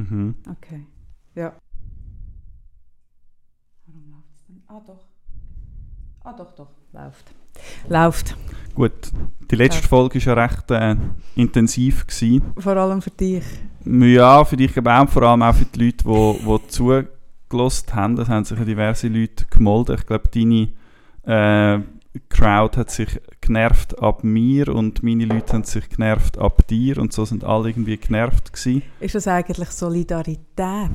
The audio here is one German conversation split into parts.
Mhm. Okay. Ja. Warum läuft es denn? Ah, doch. Ah, doch, doch. Läuft. Läuft. Gut, die letzte Ja. Folge war ja recht äh, intensiv. Gewesen. Vor allem für dich. Ja, für dich aber auch, vor allem auch für die Leute, die, die zugelost haben. Es haben sich ja diverse Leute gemeldet. Ich glaube, deine äh, Crowd hat sich genervt ab mir und meine Leute haben sich genervt ab dir und so sind alle irgendwie genervt gewesen. Ist das eigentlich Solidarität?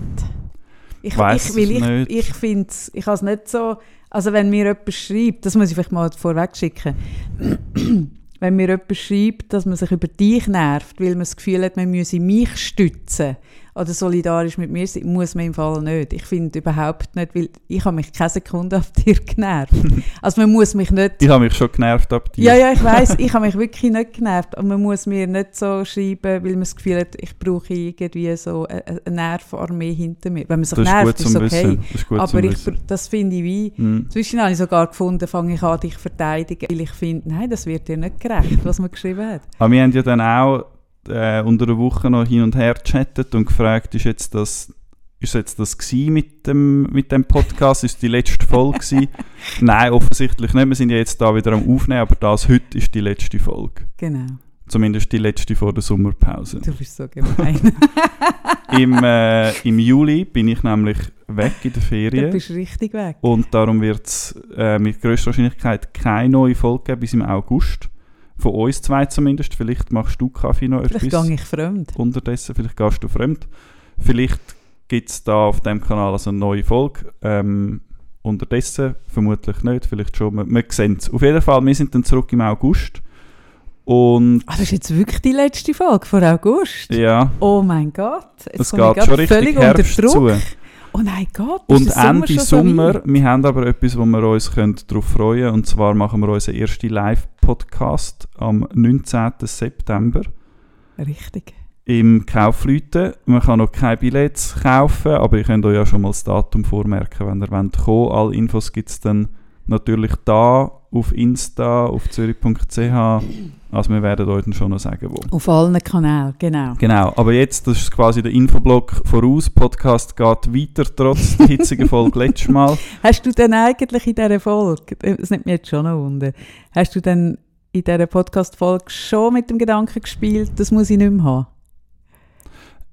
Ich, weil es ich, nicht. ich finde es, ich habe es nicht so, also wenn mir jemand schreibt, das muss ich vielleicht mal vorweg schicken, wenn mir jemand schreibt, dass man sich über dich nervt, weil man das Gefühl hat, man müsse mich stützen oder solidarisch mit mir sein, muss man im Fall nicht. Ich finde überhaupt nicht, weil ich habe mich keine Sekunde auf dir genervt. Also man muss mich nicht Ich habe mich schon genervt ab dir. ja, ja, ich weiß, ich habe mich wirklich nicht genervt. Und man muss mir nicht so schreiben, weil man das Gefühl hat, ich brauche irgendwie so eine, eine Nervenarmee hinter mir. Wenn man sich das ist nervt, ist es zum okay. Ist Aber ich, das finde ich wie. Mhm. Zwischen habe ich sogar gefunden, fange ich an, dich zu verteidigen, weil ich finde, nein, das wird dir nicht gerecht, was man geschrieben hat. Aber wir haben ja dann auch äh, unter der Woche noch hin und her gechattet und gefragt, ist jetzt das, ist jetzt das mit dem, mit dem Podcast? Ist die letzte Folge? Nein, offensichtlich nicht. Wir sind ja jetzt da wieder am Aufnehmen, aber das heute ist die letzte Folge. Genau. Zumindest die letzte vor der Sommerpause. Du bist so gemein. Im, äh, Im Juli bin ich nämlich weg in der du Ferien. bist richtig weg. Und darum wird es äh, mit größter Wahrscheinlichkeit keine neue Folge geben bis im August. Von uns zwei zumindest. Vielleicht machst du, Kaffee, noch Vielleicht etwas gehe ich fremd. unterdessen. Vielleicht gehst du fremd. Vielleicht gibt es da auf dem Kanal also eine neue Folge. Ähm, unterdessen vermutlich nicht, vielleicht schon. Wir, wir sehen es. Auf jeden Fall, wir sind dann zurück im August. Und Ah, das ist jetzt wirklich die letzte Folge vor August. ja, Oh mein Gott. Jetzt es geht schon richtig völlig Herbst zu. Oh mein Gott, Und Sommer Ende schon so Sommer, weit? wir haben aber etwas, wo wir uns darauf freuen können. Und zwar machen wir unseren ersten Live-Podcast am 19. September Richtig. im Kaufleuten. Man kann noch keine Billets kaufen, aber ihr könnt euch ja schon mal das Datum vormerken, wenn ihr wollt kommen. Alle Infos gibt es dann natürlich da auf Insta, auf zürich.ch. Also wir werden euch schon noch sagen, wo. Auf allen Kanälen, genau. Genau, aber jetzt, das ist quasi der Infoblock voraus. Podcast geht weiter, trotz der hitzigen Folge letztes Mal. Hast du denn eigentlich in dieser Folge, das nimmt mich jetzt schon noch wunder, hast du denn in dieser Podcast-Folge schon mit dem Gedanken gespielt, das muss ich nicht mehr haben?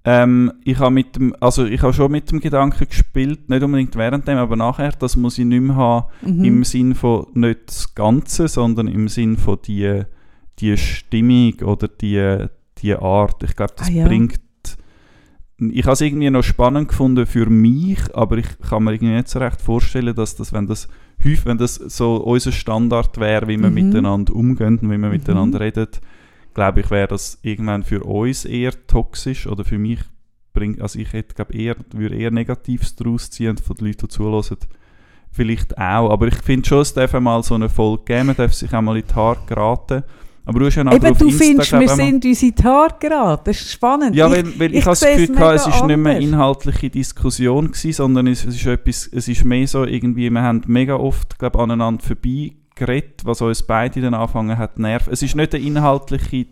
Ähm, ich habe mit dem, also ich habe schon mit dem Gedanken gespielt, nicht unbedingt während dem, aber nachher, das muss ich nicht mehr haben, Mhm. im Sinn von nicht das Ganze, sondern im Sinn von die, die Stimmung oder die, die Art. Ich glaube, das Ah, ja. bringt. Ich habe es irgendwie noch spannend gefunden für mich, aber ich kann mir irgendwie nicht so recht vorstellen, dass das, wenn das häufig, wenn das so unser Standard wäre, wie wir Mhm. miteinander umgehen und wie wir Mhm. miteinander reden, glaube ich, wäre das irgendwann für uns eher toxisch oder für mich bringt, also ich hätte, glaube eher, würde eher Negatives daraus ziehen von den Leuten, die zuhören, vielleicht auch. Aber ich finde schon, es darf mal so eine Folge geben, man darf sich auch mal in die Haare geraten. Aber du hast ja nachher Eben, du Insta, findest, glaub wir sind uns in die Haare geraten. Das ist spannend. ja, weil, weil ich, ich habe das Gefühl gehabt, es ist nicht mehr anders. inhaltliche Diskussion gewesen, sondern es, es ist etwas, es ist mehr so irgendwie, wir haben mega oft, glaube aneinander vorbei geredet, was uns beide dann anfangen hat zu nerven. Es ist nicht eine inhaltliche,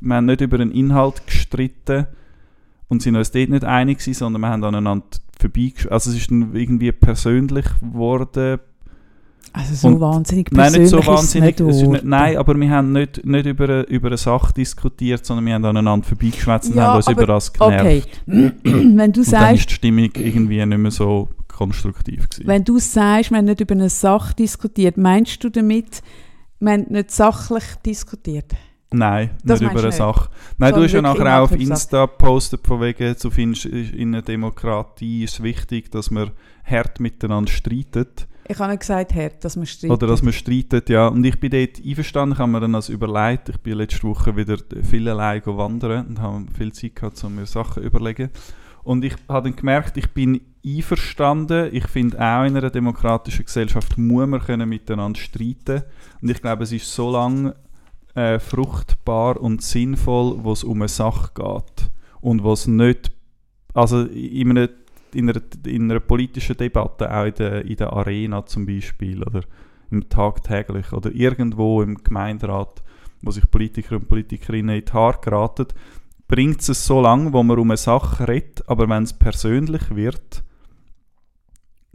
wir haben nicht über einen Inhalt gestritten und sind uns dort nicht einig gewesen, sondern wir haben aneinander vorbei, also es ist dann irgendwie persönlich geworden, also so und- wahnsinnig Nein, nicht so persönlich ist wahnsinnig. nicht ist nicht, nein, aber wir haben nicht, nicht über, eine, über eine Sache diskutiert, sondern wir haben aneinander vorbeigeschwätzt und Ja, haben uns aber- über das genervt. Okay, wenn du Und dann sagst, ist die Stimmung irgendwie nicht mehr so konstruktiv gewesen. Wenn du sagst, wir haben nicht über eine Sache diskutiert, meinst du damit, wir haben nicht sachlich diskutiert? Nein, Das nicht über eine du Sache. Nein, du Sondern hast ja nachher auch auf Insta gepostet, von wegen, du findest, in einer Demokratie ist es wichtig, dass man hart miteinander streitet. Ich habe nicht gesagt, Herr, dass wir streiten. Oder dass man streitet, ja. Und ich bin dort einverstanden, ich habe mir dann das überlegt. Ich bin letzte Woche wieder viel allein wandern und habe viel Zeit gehabt, um mir Sachen zu überlegen. Und ich habe dann gemerkt, ich bin einverstanden. Ich finde auch in einer demokratischen Gesellschaft muss man können miteinander streiten. Und ich glaube, es ist so lange äh, fruchtbar und sinnvoll, wo es um eine Sache geht. Und was nicht, also in einer, in, einer, in einer politischen Debatte, auch in der, in der Arena zum Beispiel, oder im tagtäglich, oder irgendwo im Gemeinderat, wo sich Politiker und Politikerinnen in die Haare geraten, bringt es so lange, wo man um eine Sache redet, aber wenn es persönlich wird,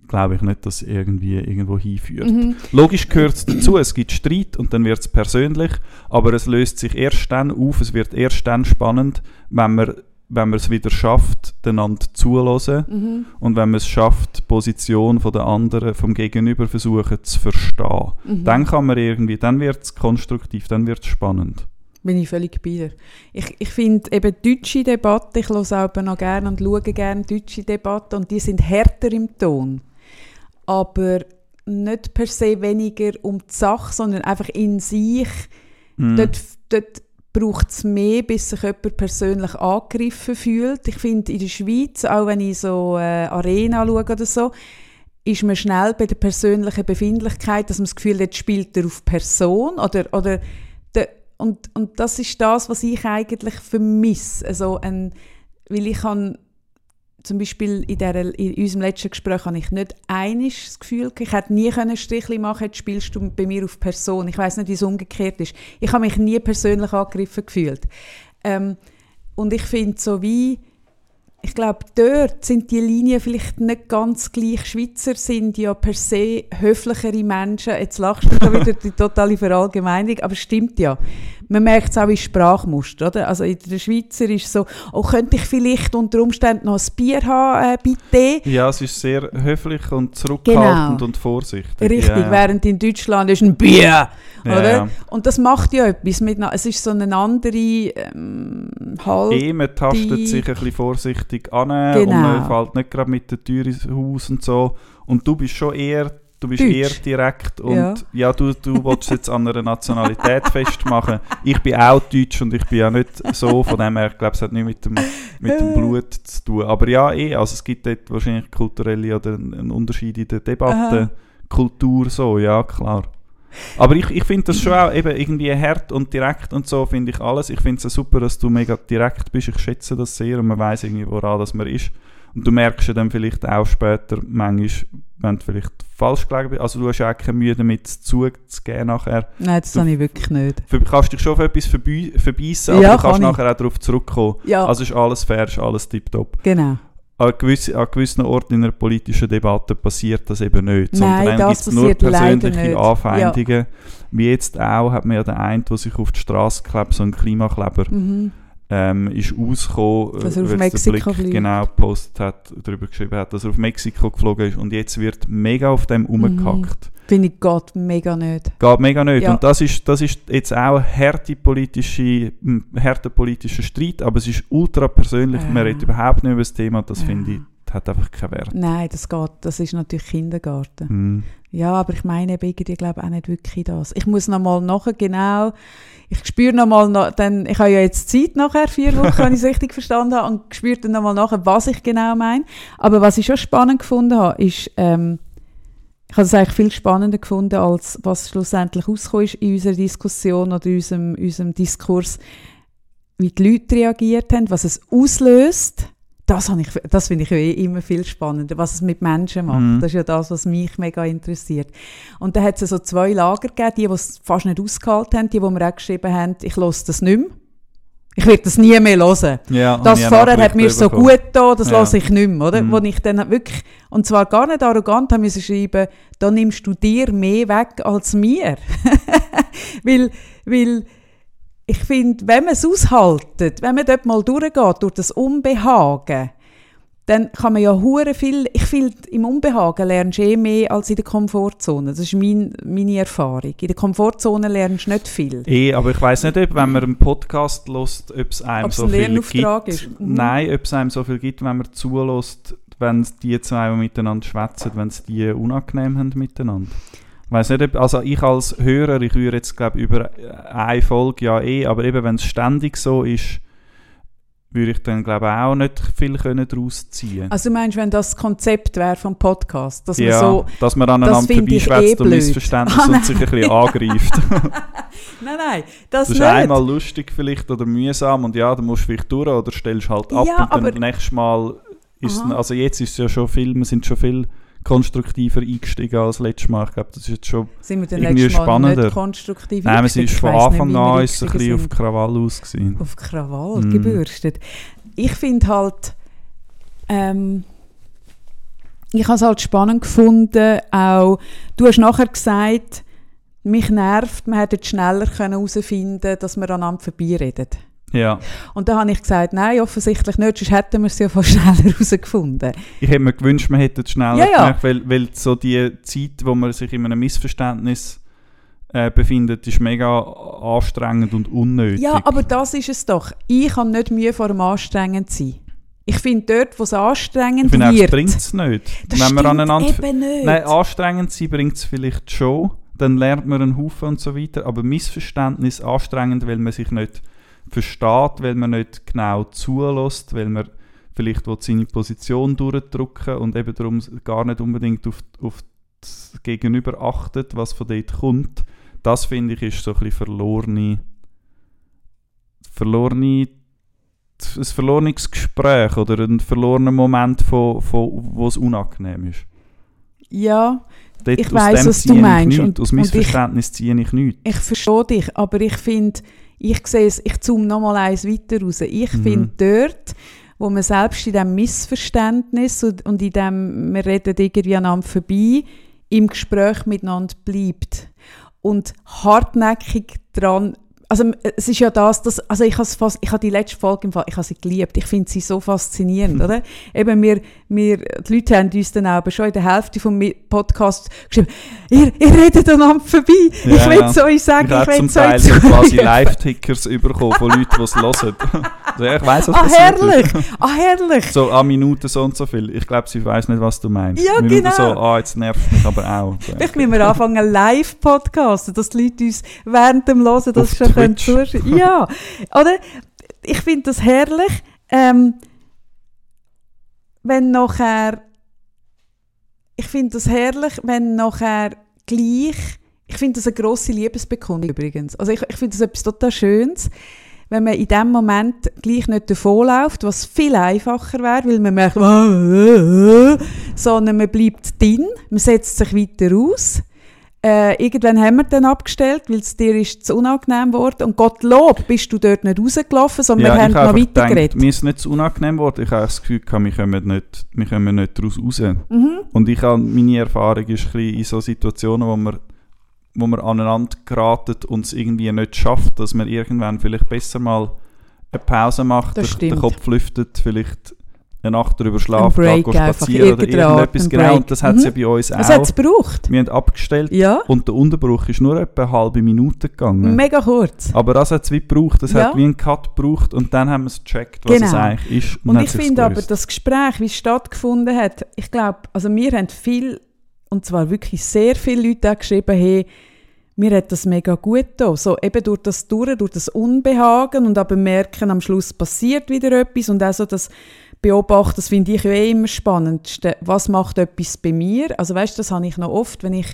glaube ich nicht, dass es irgendwie irgendwo hinführt. Mhm. Logisch gehört es dazu, es gibt Streit und dann wird es persönlich, aber es löst sich erst dann auf, es wird erst dann spannend, wenn man wenn man es wieder schafft, einander zulassen Mhm. und wenn man es schafft, die Position von der anderen, vom Gegenüber versuchen zu verstehen. Mhm. Dann kann man irgendwie, dann wird es konstruktiv, dann wird es spannend. Bin ich völlig bei dir. Ich, ich finde eben deutsche Debatten, ich höre auch noch gerne und schaue gerne deutsche Debatten und die sind härter im Ton. Aber nicht per se weniger um die Sache, sondern einfach in sich. Mhm. Dort, dort braucht es mehr, bis sich jemand persönlich angegriffen fühlt. Ich finde, in der Schweiz, auch wenn ich so äh, Arena schaue oder so, ist man schnell bei der persönlichen Befindlichkeit, dass man das Gefühl hat, spielt er auf Person oder, oder der, und, und das ist das, was ich eigentlich vermisse. Also ein, weil ich kann zum Beispiel in, der, in unserem letzten Gespräch habe ich nicht einiges das Gefühl, ich hätte nie können Strichli machen jetzt spielst du bei mir auf Person. Ich weiß nicht, wie es umgekehrt ist. Ich habe mich nie persönlich angegriffen gefühlt. Ähm, und ich finde so wie, ich glaube, dort sind die Linien vielleicht nicht ganz gleich. Schweizer sind ja per se höflichere Menschen. Jetzt lachst du da wieder die totale Verallgemeinung, aber es stimmt ja. Man merkt es auch in Sprachmuster, oder? Also in der Schweizer ist es so, oh, könnte ich vielleicht unter Umständen noch ein Bier haben, äh, bitte? Ja, es ist sehr höflich und zurückhaltend Genau. und vorsichtig. Richtig, ja. während in Deutschland ist ein Bier, Ja, oder? Und das macht ja etwas mit, es ist so eine andere ähm, Halt. Eh, man tastet sich ein bisschen vorsichtig an und Genau. man fällt nicht gerade mit der Tür ins Haus und so. Und du bist schon eher, du bist Deutsch. eher direkt und Ja. ja, du, du willst jetzt an einer Nationalität festmachen. Ich bin auch Deutsch und ich bin ja nicht so, von dem her, ich glaube, es hat nichts mit dem, mit dem Äh. Blut zu tun. Aber ja, eh, also es gibt dort wahrscheinlich kulturelle oder einen einen Unterschied in der Debatte, Aha. Kultur so, ja, klar. Aber ich, ich finde das schon auch eben irgendwie hart und direkt und so finde ich alles. Ich finde es super, dass du mega direkt bist. Ich schätze das sehr und man weiß irgendwie, woran das man ist. Und du merkst ja dann vielleicht auch später manchmal, wenn du vielleicht falsch gelegen bist. Also du hast ja auch keine Mühe damit zuzugeben nachher. Nein, das habe ich wirklich nicht. Du kannst dich schon auf etwas verbei verbeissen, aber Ja, du kannst kann nachher auch darauf zurückkommen. Ja, Also ist alles fair, ist alles tiptop. genau. An, gewisse, an gewissen Orten in einer politischen Debatte passiert das eben nicht. Nein, sondern dann das gibt es nur persönliche. Anfeindungen. Wie jetzt auch, hat man ja den einen, der sich auf die Straße klebt, so ein Klimakleber, Mhm. Ähm, ist rausgekommen, Dass er auf Mexiko Blick genau gepostet hat, darüber geschrieben hat, dass er auf Mexiko geflogen ist und jetzt wird mega auf dem rumgehackt. Finde ich Gott mega nicht. Geht mega nicht. Mhm. Ja. Und das ist, das ist jetzt auch m, harter politischer Streit, aber es ist ultra persönlich. Ja. Man redet überhaupt nicht über das Thema. Das Ja. finde ich, hat einfach keinen Wert. Nein, das geht. Das ist natürlich Kindergarten. Mhm. Ja, aber ich meine eben irgendwie, glaube auch nicht wirklich das. Ich muss noch mal nachher genau, ich spüre noch mal, noch, ich habe ja jetzt Zeit nachher, vier Wochen, wenn ich es richtig verstanden habe, und spüre dann noch mal nachher, was ich genau meine. Aber was ich schon spannend gefunden habe, ist, ähm, ich habe es eigentlich viel spannender gefunden, als was schlussendlich rausgekommen ist in unserer Diskussion oder in unserem, unserem Diskurs, wie die Leute reagiert haben, was es auslöst. Das, ich, das finde ich ja eh immer viel spannender, was es mit Menschen macht. Mhm. Das ist ja das, was mich mega interessiert. Und da hat es so zwei Lager gegeben, die, die es fast nicht ausgehalten haben, die, wo mir auch geschrieben haben, ich höre das nicht mehr. Ich werde das nie mehr hören. Ja, Das vorher hat mir so gut getan, das Ja. lasse ich nicht mehr, oder? Mhm. Wo ich dann wirklich, und zwar gar nicht arrogant, habe müssen schreiben, da nimmst du dir mehr weg als mir. weil, weil ich finde, wenn man es aushaltet, wenn man dort mal durchgeht, durch das Unbehagen, dann kann man ja hure viel, ich finde, im Unbehagen lernst du eh mehr als in der Komfortzone. Das ist mein, meine Erfahrung. In der Komfortzone lernst du nicht viel. Eh, aber ich weiß nicht, ob, wenn man einen Podcast lässt, ob es einem Ob es so ein viel gibt. ist. Mhm. Nein, ob es einem so viel gibt, wenn man zulässt, wenn die zwei die miteinander schwätzen, wenn sie die unangenehm haben miteinander. Ich weiß nicht, also ich als Hörer, ich höre jetzt glaube über eine Folge ja eh, aber eben wenn es ständig so ist, würde ich dann glaube auch nicht viel können daraus ziehen. Also du meinst, wenn das Konzept wäre vom Podcast, dass ja, man so... dass man aneinander ich vorbeischwätzt eh und. Missverständnis Ah, und sich ein bisschen angreift. Nein, nein, das, Das ist nicht. einmal lustig vielleicht oder mühsam und ja, dann musst du vielleicht durch oder stellst halt ab Ja, und dann nächstes Mal ist Aha. also jetzt ist es ja schon viel, wir sind schon viel konstruktiver eingestiegen als letztes Mal. Ich glaube, das ist jetzt schon Sind wir irgendwie letztes Mal spannender. nicht konstruktiv Nein, eingestiegen? ist von nicht, Anfang wir an ist ein bisschen auf. Krawall aus. Gewesen. auf Krawall Mm. gebürstet. Ich finde halt, ähm, ich habe es halt spannend gefunden, auch, du hast nachher gesagt, mich nervt, man hätte schneller herausfinden können, dass wir aneinander vorbeireden. Ja, Und da habe ich gesagt, nein, offensichtlich nicht, sonst hätten wir es ja fast schneller herausgefunden. ich hätte mir gewünscht, man hätte es schneller Ja, ja. gemerkt, weil, weil so die Zeit, wo man sich in einem Missverständnis äh, befindet, ist mega anstrengend und unnötig. Ja, aber das ist es doch. Ich habe nicht Mühe vor dem anstrengend sein. Ich finde dort, wo es ich anstrengend es wird, bringt es nicht. das Wenn stimmt aneinander eben nicht. Nein, anstrengend sein bringt es vielleicht schon. Dann lernt man einen Haufen und so weiter. Aber Missverständnis anstrengend, weil man sich nicht versteht, weil man nicht genau zulässt, weil man vielleicht seine Position durchdrücken und eben darum gar nicht unbedingt auf, auf das Gegenüber achtet, was von dort kommt. Das finde ich ist so ein bisschen verlorene, verlorene ein verlorenes Gespräch oder ein verlorener Moment, von, von, wo es unangenehm ist. ja, Dort, Ich dem was du meinst. nichts. Und- aus und ich- Missverständnis ziehe ich nichts. ich verstehe dich, aber ich finde, ich sehe es, ich zoome noch mal eins weiter raus. Ich Mhm. finde dort, wo man selbst in diesem Missverständnis und, und in dem, wir reden irgendwie aneinander vorbei, im Gespräch miteinander bleibt und hartnäckig dran also es ist ja das, das also ich habe fast, ich habe die letzte Folge im Fall, ich habe sie geliebt, ich finde sie so faszinierend, oder? Eben wir, wir, die Leute haben uns dann auch schon in der Hälfte vom Podcast geschrieben, ihr, ihr redet aneinander vorbei, ich Ja, will ja. es euch sagen, Ich ich, habe will zum es Teil euch so quasi sagen. Live-Tickers bekommen von Leuten, die es hören. also, ich weiss, was Ah, herrlich, ist. ah, herrlich. So an Minuten so und so viel. Ich glaube, sie weiß nicht, was du meinst. Ja, Minute genau. so, ah, jetzt nervt mich aber auch. Vielleicht müssen wir anfangen, live podcasten, dass die Leute uns während dem Hören das Auf schon können Twitch. zuschauen Ja, oder? Ich finde das herrlich. Ähm, wenn nachher. Ich finde das herrlich, wenn nachher gleich. Ich finde das eine grosse Liebesbekundung übrigens. Also ich, ich finde das etwas total Schönes, wenn man in dem Moment gleich nicht davonläuft, was viel einfacher wäre, weil man merkt, sondern man bleibt drin, man setzt sich weiter aus. Äh, irgendwann haben wir dann abgestellt, weil es dir ist zu unangenehm geworden. Und Gottlob bist du dort nicht rausgelaufen, sondern wir haben noch weitergeredet. gedacht, mir ist nicht zu unangenehm geworden. Ich habe das Gefühl, gehabt, wir kommen nicht, wir kommen nicht daraus raus. Mhm. Und ich habe, meine Erfahrung ist ein in so Situationen, wo man, wo man aneinander geraten und es irgendwie nicht schafft, dass man irgendwann vielleicht besser mal eine Pause macht, Das den, stimmt. den Kopf lüftet, vielleicht eine Nacht drüber schlafen, einfach, spazieren oder irgendetwas. ein Genau, und das hat es Mhm. ja bei uns Was hat es auch. gebraucht? Wir haben abgestellt Ja, und der Unterbruch ist nur etwa eine halbe Minute gegangen. mega kurz. Aber das hat es wie gebraucht. Das Ja. hat wie einen Cut gebraucht und dann haben wir es gecheckt, was Genau. es eigentlich ist. Und hat ich finde aber, das Gespräch, wie es stattgefunden hat, ich glaube, also wir haben viel, und zwar wirklich sehr viele Leute auch geschrieben, hey, mir hat das mega gut getan. So eben durch das Durch, durch das Unbehagen und aber merken, am Schluss passiert wieder etwas und auch so das Beobachten, das finde ich ja eh immer spannend. Was macht etwas bei mir? Also weißt, das habe ich noch oft, wenn ich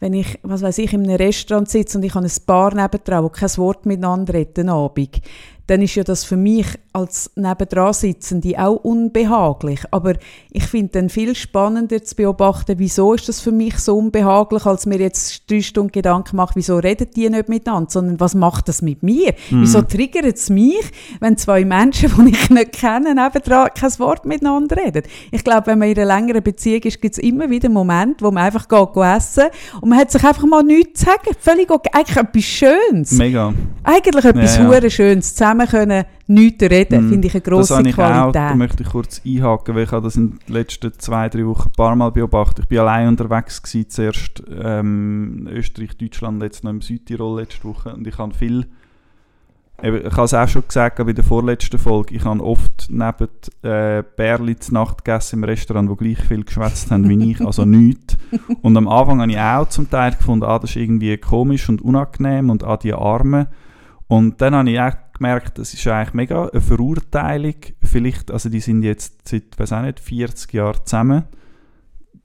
wenn ich, was weiß ich, in einem Restaurant sitze und ich habe ein Paar nebendran, wo kein Wort miteinander reden Abend, dann ist ja das für mich als nebendran Sitzende auch unbehaglich. Aber ich finde dann viel spannender zu beobachten, wieso ist das für mich so unbehaglich, als mir jetzt drei Stunden Gedanken mache, wieso reden die nicht miteinander, sondern was macht das mit mir? Wieso triggert es mich, wenn zwei Menschen, die ich nicht kenne, nebendran kein Wort miteinander reden? Ich glaube, wenn man in einer längeren Beziehung ist, gibt es immer wieder Momente, wo man einfach geht, geht essen und man hat sich einfach mal nichts zu sagen. Völlig okay. Eigentlich etwas Schönes. Mega. Eigentlich etwas Ja, ja. Schönes. Zusammen können nichts reden, Mm. finde ich eine Das grosse habe ich auch, da Qualität. möchte ich kurz einhaken, weil ich habe das in den letzten zwei, drei Wochen ein paar Mal beobachtet. Ich bin allein unterwegs gewesen, zuerst ähm, Österreich, Deutschland, jetzt noch im Südtirol letzte Woche und ich habe viel, ich habe es auch schon gesagt bei der vorletzten Folge, ich habe oft neben äh, Bärli zu Nacht gegessen im Restaurant, wo gleich viel geschwätzt haben wie ich, also nichts. Und am Anfang habe ich auch zum Teil gefunden, ah, das ist irgendwie komisch und unangenehm und ah, die Arme. Und dann habe ich auch gemerkt, das ist eigentlich mega eine Verurteilung. Vielleicht, also die sind jetzt seit, weiß auch nicht, 40 Jahren zusammen.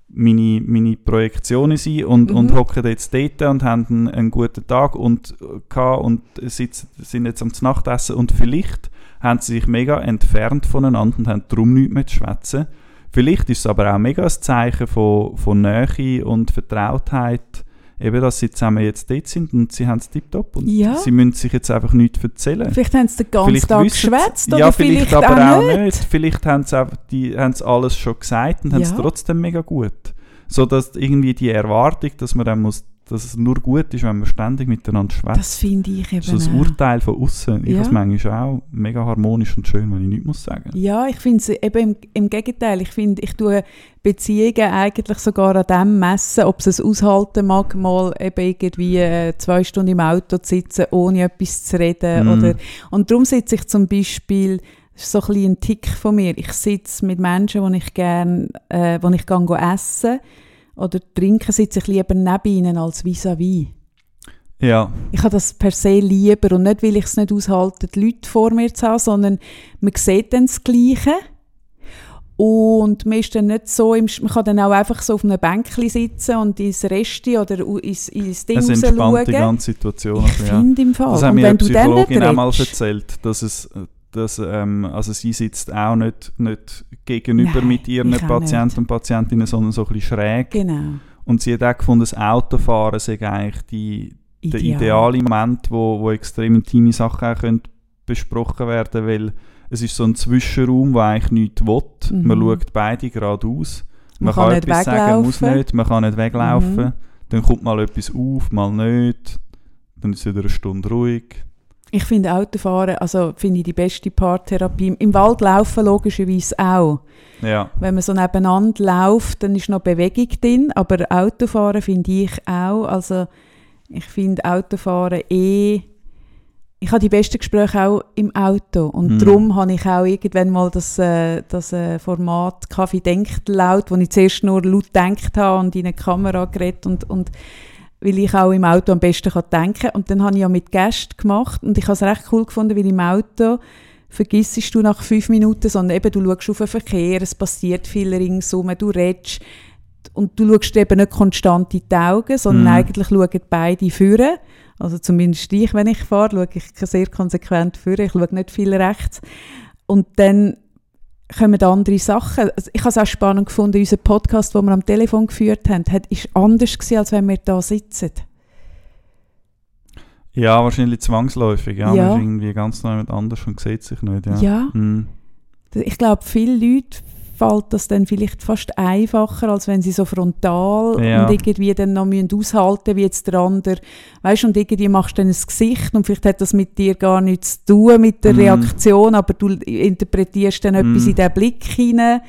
Meine, meine Projektion in sie und, Mhm. und hocken jetzt dort und haben einen, einen guten Tag und, äh, und sitzen, sind jetzt am Nachtessen und vielleicht haben sie sich mega entfernt voneinander und haben darum nichts mehr zu schwätzen. Vielleicht ist es aber auch mega ein Zeichen von, von Nähe und Vertrautheit, eben, dass sie zusammen jetzt dort sind und sie haben es tiptop und Ja. sie müssen sich jetzt einfach nichts erzählen. Vielleicht haben sie den ganzen Vielleicht Tag geschwätzt oder ja, vielleicht, vielleicht, aber auch nicht. Vielleicht haben sie, einfach die, haben sie alles schon gesagt und haben es Ja. trotzdem mega gut. So dass irgendwie die Erwartung, dass man dann muss, dass es nur gut ist, wenn man ständig miteinander schwätzt. Das finde ich eben So ein auch. Urteil von außen. Ich Ja. habe es manchmal auch mega harmonisch und schön, wenn ich nichts muss sagen. Ja, ich finde es eben im, im Gegenteil. Ich finde, ich tue Beziehungen eigentlich sogar an dem messen, ob es es aushalten mag, mal eben irgendwie äh, zwei Stunden im Auto zu sitzen, ohne etwas zu reden. Mm. Oder, und darum sitze ich zum Beispiel, das ist so ein, ein Tick von mir, ich sitze mit Menschen, die ich gerne, äh, ich gerne essen oder trinken, sitze ich lieber neben ihnen als vis-à-vis. Ja, Ich habe das per se lieber und nicht, weil ich es nicht aushalte, die Leute vor mir zu haben, sondern man sieht dann das Gleiche. Und man ist dann nicht so, im, man kann dann auch einfach so auf einem Bänkchen sitzen und ins Resti oder ins, ins Ding es raus entspannt die ganze Situation. Ich ja. finde im Fall. Das hat und mir eine Psychologin auch mal erzählt, dass es, dass, ähm, also sie sitzt auch nicht, nicht gegenüber Nein, mit ihren Patienten und Patientinnen, sondern so ein bisschen schräg. Genau. Und sie hat auch gefunden, das Autofahren sei eigentlich die, der Ideal. ideale Moment, wo, wo extrem intime Sachen auch können besprochen werden weil es ist so ein Zwischenraum, wo eigentlich nichts will. Mhm. Man schaut beide geradeaus. Man kann nicht etwas sagen, muss weglaufen. nicht. Man kann nicht weglaufen. Mhm. Dann kommt mal etwas auf, mal nicht. Dann ist es wieder eine Stunde ruhig. Ich finde Autofahren, also finde ich die beste Paartherapie. Im Wald laufen logischerweise auch. Ja. Wenn man so nebeneinander läuft, dann ist noch Bewegung drin, aber Autofahren finde ich auch, also ich finde Autofahren eh, ich habe die besten Gespräche auch im Auto und Mhm. darum habe ich auch irgendwann mal das, äh, das äh, Format Kaffee denkt laut, wo ich zuerst nur laut denkt habe und in eine Kamera geredet und, und weil ich auch im Auto am besten kann denken und dann habe ich ja mit Gästen gemacht und ich habe es recht cool gefunden, weil im Auto vergissest du nach fünf Minuten, sondern eben du schaust auf den Verkehr, es passiert viel ringsum, du redest und du schaust eben nicht konstant in die Augen, sondern Mhm. eigentlich schauen beide führen. Also zumindest ich, wenn ich fahre, schaue ich sehr konsequent führen, ich schaue nicht viel rechts. Und dann kommen andere Sachen. Also ich habe es auch spannend gefunden, unser Podcast, den wir am Telefon geführt haben, hat, ist anders gewesen, als wenn wir da sitzen. Ja, wahrscheinlich zwangsläufig. Ja, Ja. man ist irgendwie ganz neu mit anders und sieht sich nicht. Ja. Ja. Mhm. Ich glaube, vielen Leuten fällt das dann vielleicht fast einfacher, als wenn sie so frontal Ja. und irgendwie dann noch müssen aushalten wie jetzt der andere. Weißt und irgendwie machst du dann ein Gesicht und vielleicht hat das mit dir gar nichts zu tun, mit der Mhm. Reaktion, aber du interpretierst dann etwas Mhm. in diesen Blick hinein.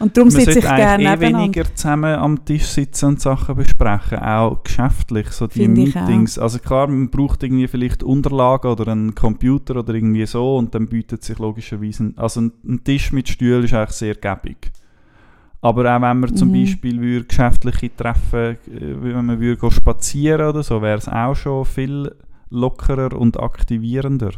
Und darum sitze ich gerne eh weniger zusammen am Tisch sitzen und Sachen besprechen, auch geschäftlich, so die Finde ich Meetings. Also klar, man braucht irgendwie vielleicht Unterlagen oder einen Computer oder irgendwie so und dann bietet sich logischerweise, ein, also ein, ein Tisch mit Stühlen ist eigentlich sehr gäbig. Aber auch wenn man zum Mhm. Beispiel würde geschäftliche Treffen, äh, wenn man würde spazieren oder so, wäre es auch schon viel lockerer und aktivierender.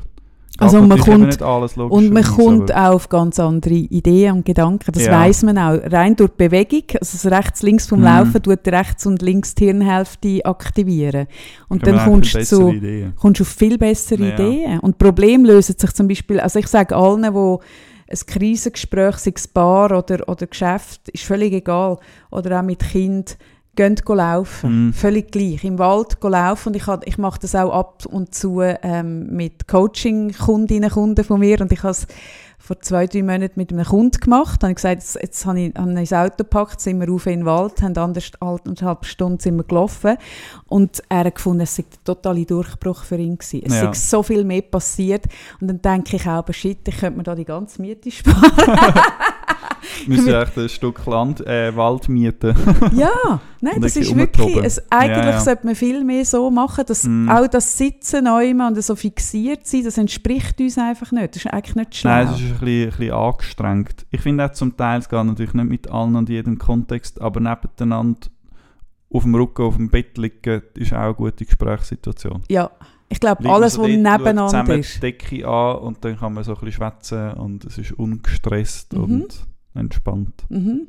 Also man kommt- Und man kommt auch auf ganz andere Ideen und Gedanken. Das Ja. weiß man auch. Rein durch die Bewegung, also das rechts, links vom Mhm. Laufen, tut rechts und links die Hirnhälfte aktivieren. Und kommen dann kommst du zu Ideen. kommst du auf viel bessere Ja. Ideen. Und Probleme lösen sich zum Beispiel, also ich sage allen, die ein Krisengespräch, sei es Bar oder, oder Geschäft, ist völlig egal, oder auch mit Kind, Geht laufen. Mhm. Völlig gleich. Im Wald laufen. Und ich, hab- ich mache das auch ab und zu ähm, mit Coaching-Kundinnen, Kunden von mir. Und ich habe vor zwei, drei Monaten mit einem Kunden gemacht. Dann habe ich gesagt, jetzt, jetzt habe ich, habe ich Auto gepackt, sind wir rauf in den Wald, haben anderthalb Stunden sind wir gelaufen. Und er hat gefunden, es sei der totale Durchbruch für ihn gewesen. Es Ja. so viel mehr passiert. Und dann denke ich auch, aber shit, ich könnte mir da die ganze Miete sparen. Wir müssen echt ein Stück Land, äh, Wald mieten. Ja, nein, das ein ist wirklich, es, eigentlich Ja, ja. sollte man viel mehr so machen, dass Mm. auch das Sitzen neu und so fixiert sein, das entspricht uns einfach nicht. Das ist eigentlich nicht schlau. Nein, es ist ein bisschen, ein bisschen angestrengt. Ich finde auch zum Teil, es geht natürlich nicht mit allen und jedem Kontext, aber nebeneinander auf dem Rücken, auf dem Bett liegen, ist auch eine gute Gesprächssituation. ja, ich glaube, alles, was nebeneinander zusammen ist. die Decke an und dann kann man so ein bisschen schwätzen und es ist ungestresst Mhm. und entspannt. Mhm.